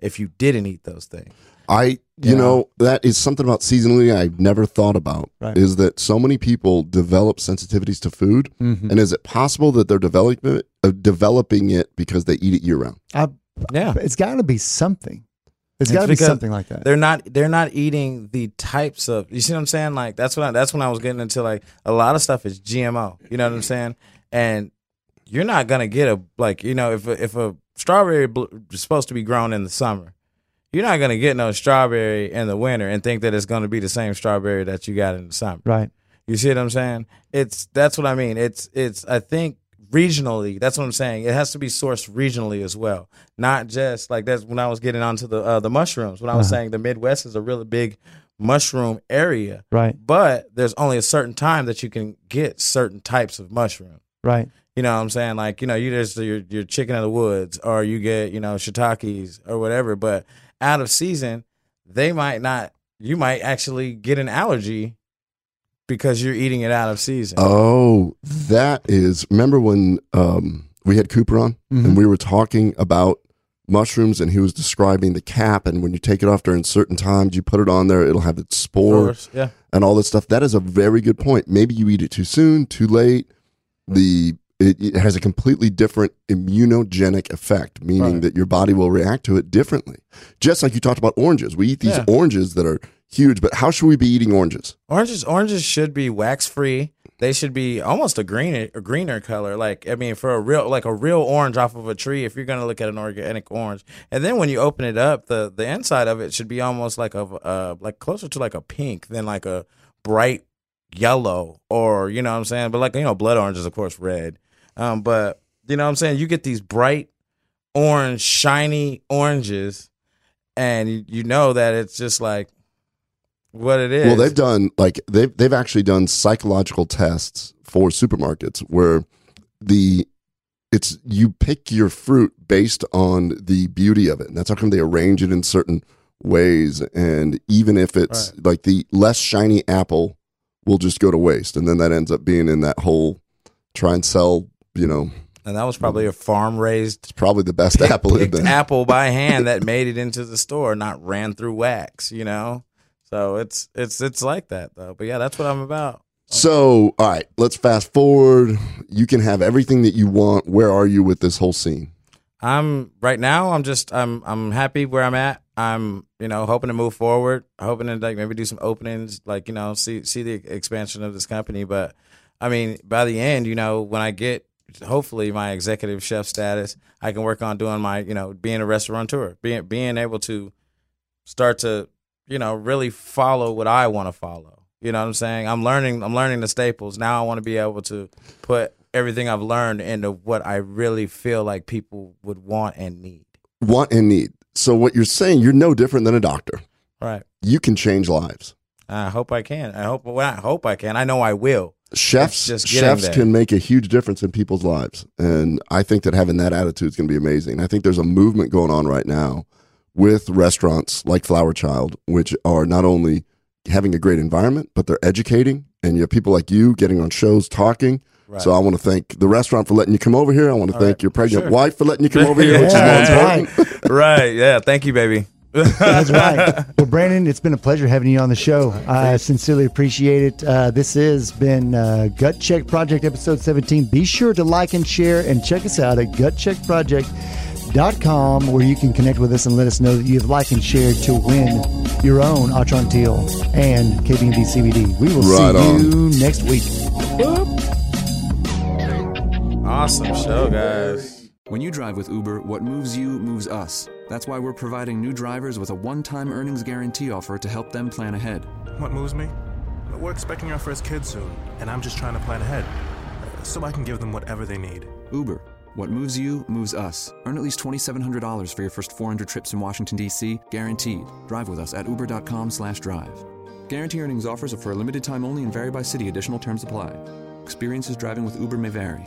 if you didn't eat those things I, you Yeah. know, that is something about seasonally I've never thought about. Right. Is that so many people develop sensitivities to food, Mhm. and is it possible that they're developing it, uh, developing it because they eat it year round? I, yeah it's got to be something. It's It's got to be something like that. they're not they're not eating the types of you see what I'm saying like that's when I, that's when I was getting into like a lot of stuff is GMO you know what I'm saying and you're not gonna get a like you know if a, if a strawberry bl- is supposed to be grown in the summer you're not gonna get no strawberry in the winter and think that it's gonna be the same strawberry that you got in the summer Right. you see what I'm saying? It's that's what I mean. It's it's I think regionally. That's what I'm saying. It has to be sourced regionally as well, not just like that's when I was getting onto the uh, the mushrooms. When I was Uh-huh. saying the Midwest is a really big mushroom area, Right. but there's only a certain time that you can get certain types of mushroom. Right. You know what I'm saying? Like, you know, you just your your chicken of the woods or you get, you know, shiitakes or whatever, but out of season, they might not you might actually get an allergy because you're eating it out of season. Oh, that is. Remember when um, we had Cooper on Mhm. and we were talking about mushrooms and he was describing the cap and when you take it off during certain times, you put it on there, it'll have its Of spore yeah. and all this stuff. That is a very good point. Maybe you eat it too soon, too late. The it, it has a completely different immunogenic effect, meaning Right. that your body will react to it differently. Just like you talked about oranges, we eat these Yeah. oranges that are huge, but how should we be eating oranges? Oranges oranges should be wax free. They should be almost a greener a greener color. Like I mean, for a real like a real orange off of a tree. If you're gonna look at an organic orange, and then when you open it up, the the inside of it should be almost like a uh, like closer to like a pink than like a bright yellow or you know what I'm saying. But like you know, blood orange is of course red. Um, but you know what I'm saying. You get these bright orange, shiny oranges, and you, you know that it's just like what it is. Well, they've done like they've they've actually done psychological tests for supermarkets where the it's you pick your fruit based on the beauty of it, and that's how come they arrange it in certain ways. And even if it's like the less shiny apple will just go to waste, and then that ends up being in that whole try and sell. You know, And that was probably a farm raised probably the best apple picked apple [LAUGHS] by [LAUGHS] hand that made it into the store, not ran through wax, you know? So it's it's it's like that though. But yeah, that's what I'm about. So, all right, let's fast forward. You can have everything that you want. Where are you with this whole scene? I'm right now. I'm just I'm I'm happy where I'm at. I'm you know hoping to move forward, hoping to like maybe do some openings, like you know see see the expansion of this company. But I mean, by the end, you know, when I get hopefully my executive chef status, I can work on doing my you know being a restaurateur, being being able to start to you know really follow what I want to follow. You know what I'm saying? I'm learning. I'm learning the staples now. I want to be able to put everything I've learned into what I really feel like people would want and need. Want and need. So, what you're saying, you're no different than a doctor. Right. You can change lives. I hope I can. I hope. Well, I hope I can. I know I will. Chefs, just chefs there. can make a huge difference in people's lives, and I think that having that attitude is going to be amazing. I think there's a movement going on right now with restaurants like Flower Child, which are not only having a great environment, but they're educating, and you have people like you getting on shows talking. Right. So I want to thank the restaurant for letting you come over here. I want to All thank right. your pregnant Sure. wife for letting you come [LAUGHS] over here, which is Yeah, more important. [LAUGHS] right. Yeah. Thank you, baby. That's right. [LAUGHS] Well, Brandon, it's been a pleasure having you on the show. I sincerely appreciate it. Uh, this has been uh, Gut Check Project episode 17. Be sure to like and share and check us out at gutcheckproject.com where you can connect with us and let us know that you've liked and shared to win your own Atrantil and KBNB CBD. We will Right see on. you next week. Awesome show, guys. When you drive with Uber, what moves you moves us. That's why we're providing new drivers with a one time earnings guarantee offer to help them plan ahead. What moves me? We're expecting our first kid soon, and I'm just trying to plan ahead uh, so I can give them whatever they need. Uber. What moves you moves us. Earn at least $2,700 for your first 400 trips in Washington, D.C., guaranteed. Drive with us at uber.com slash drive. Guarantee earnings offers are for a limited time only and vary by city. Additional terms apply. Experiences driving with Uber may vary.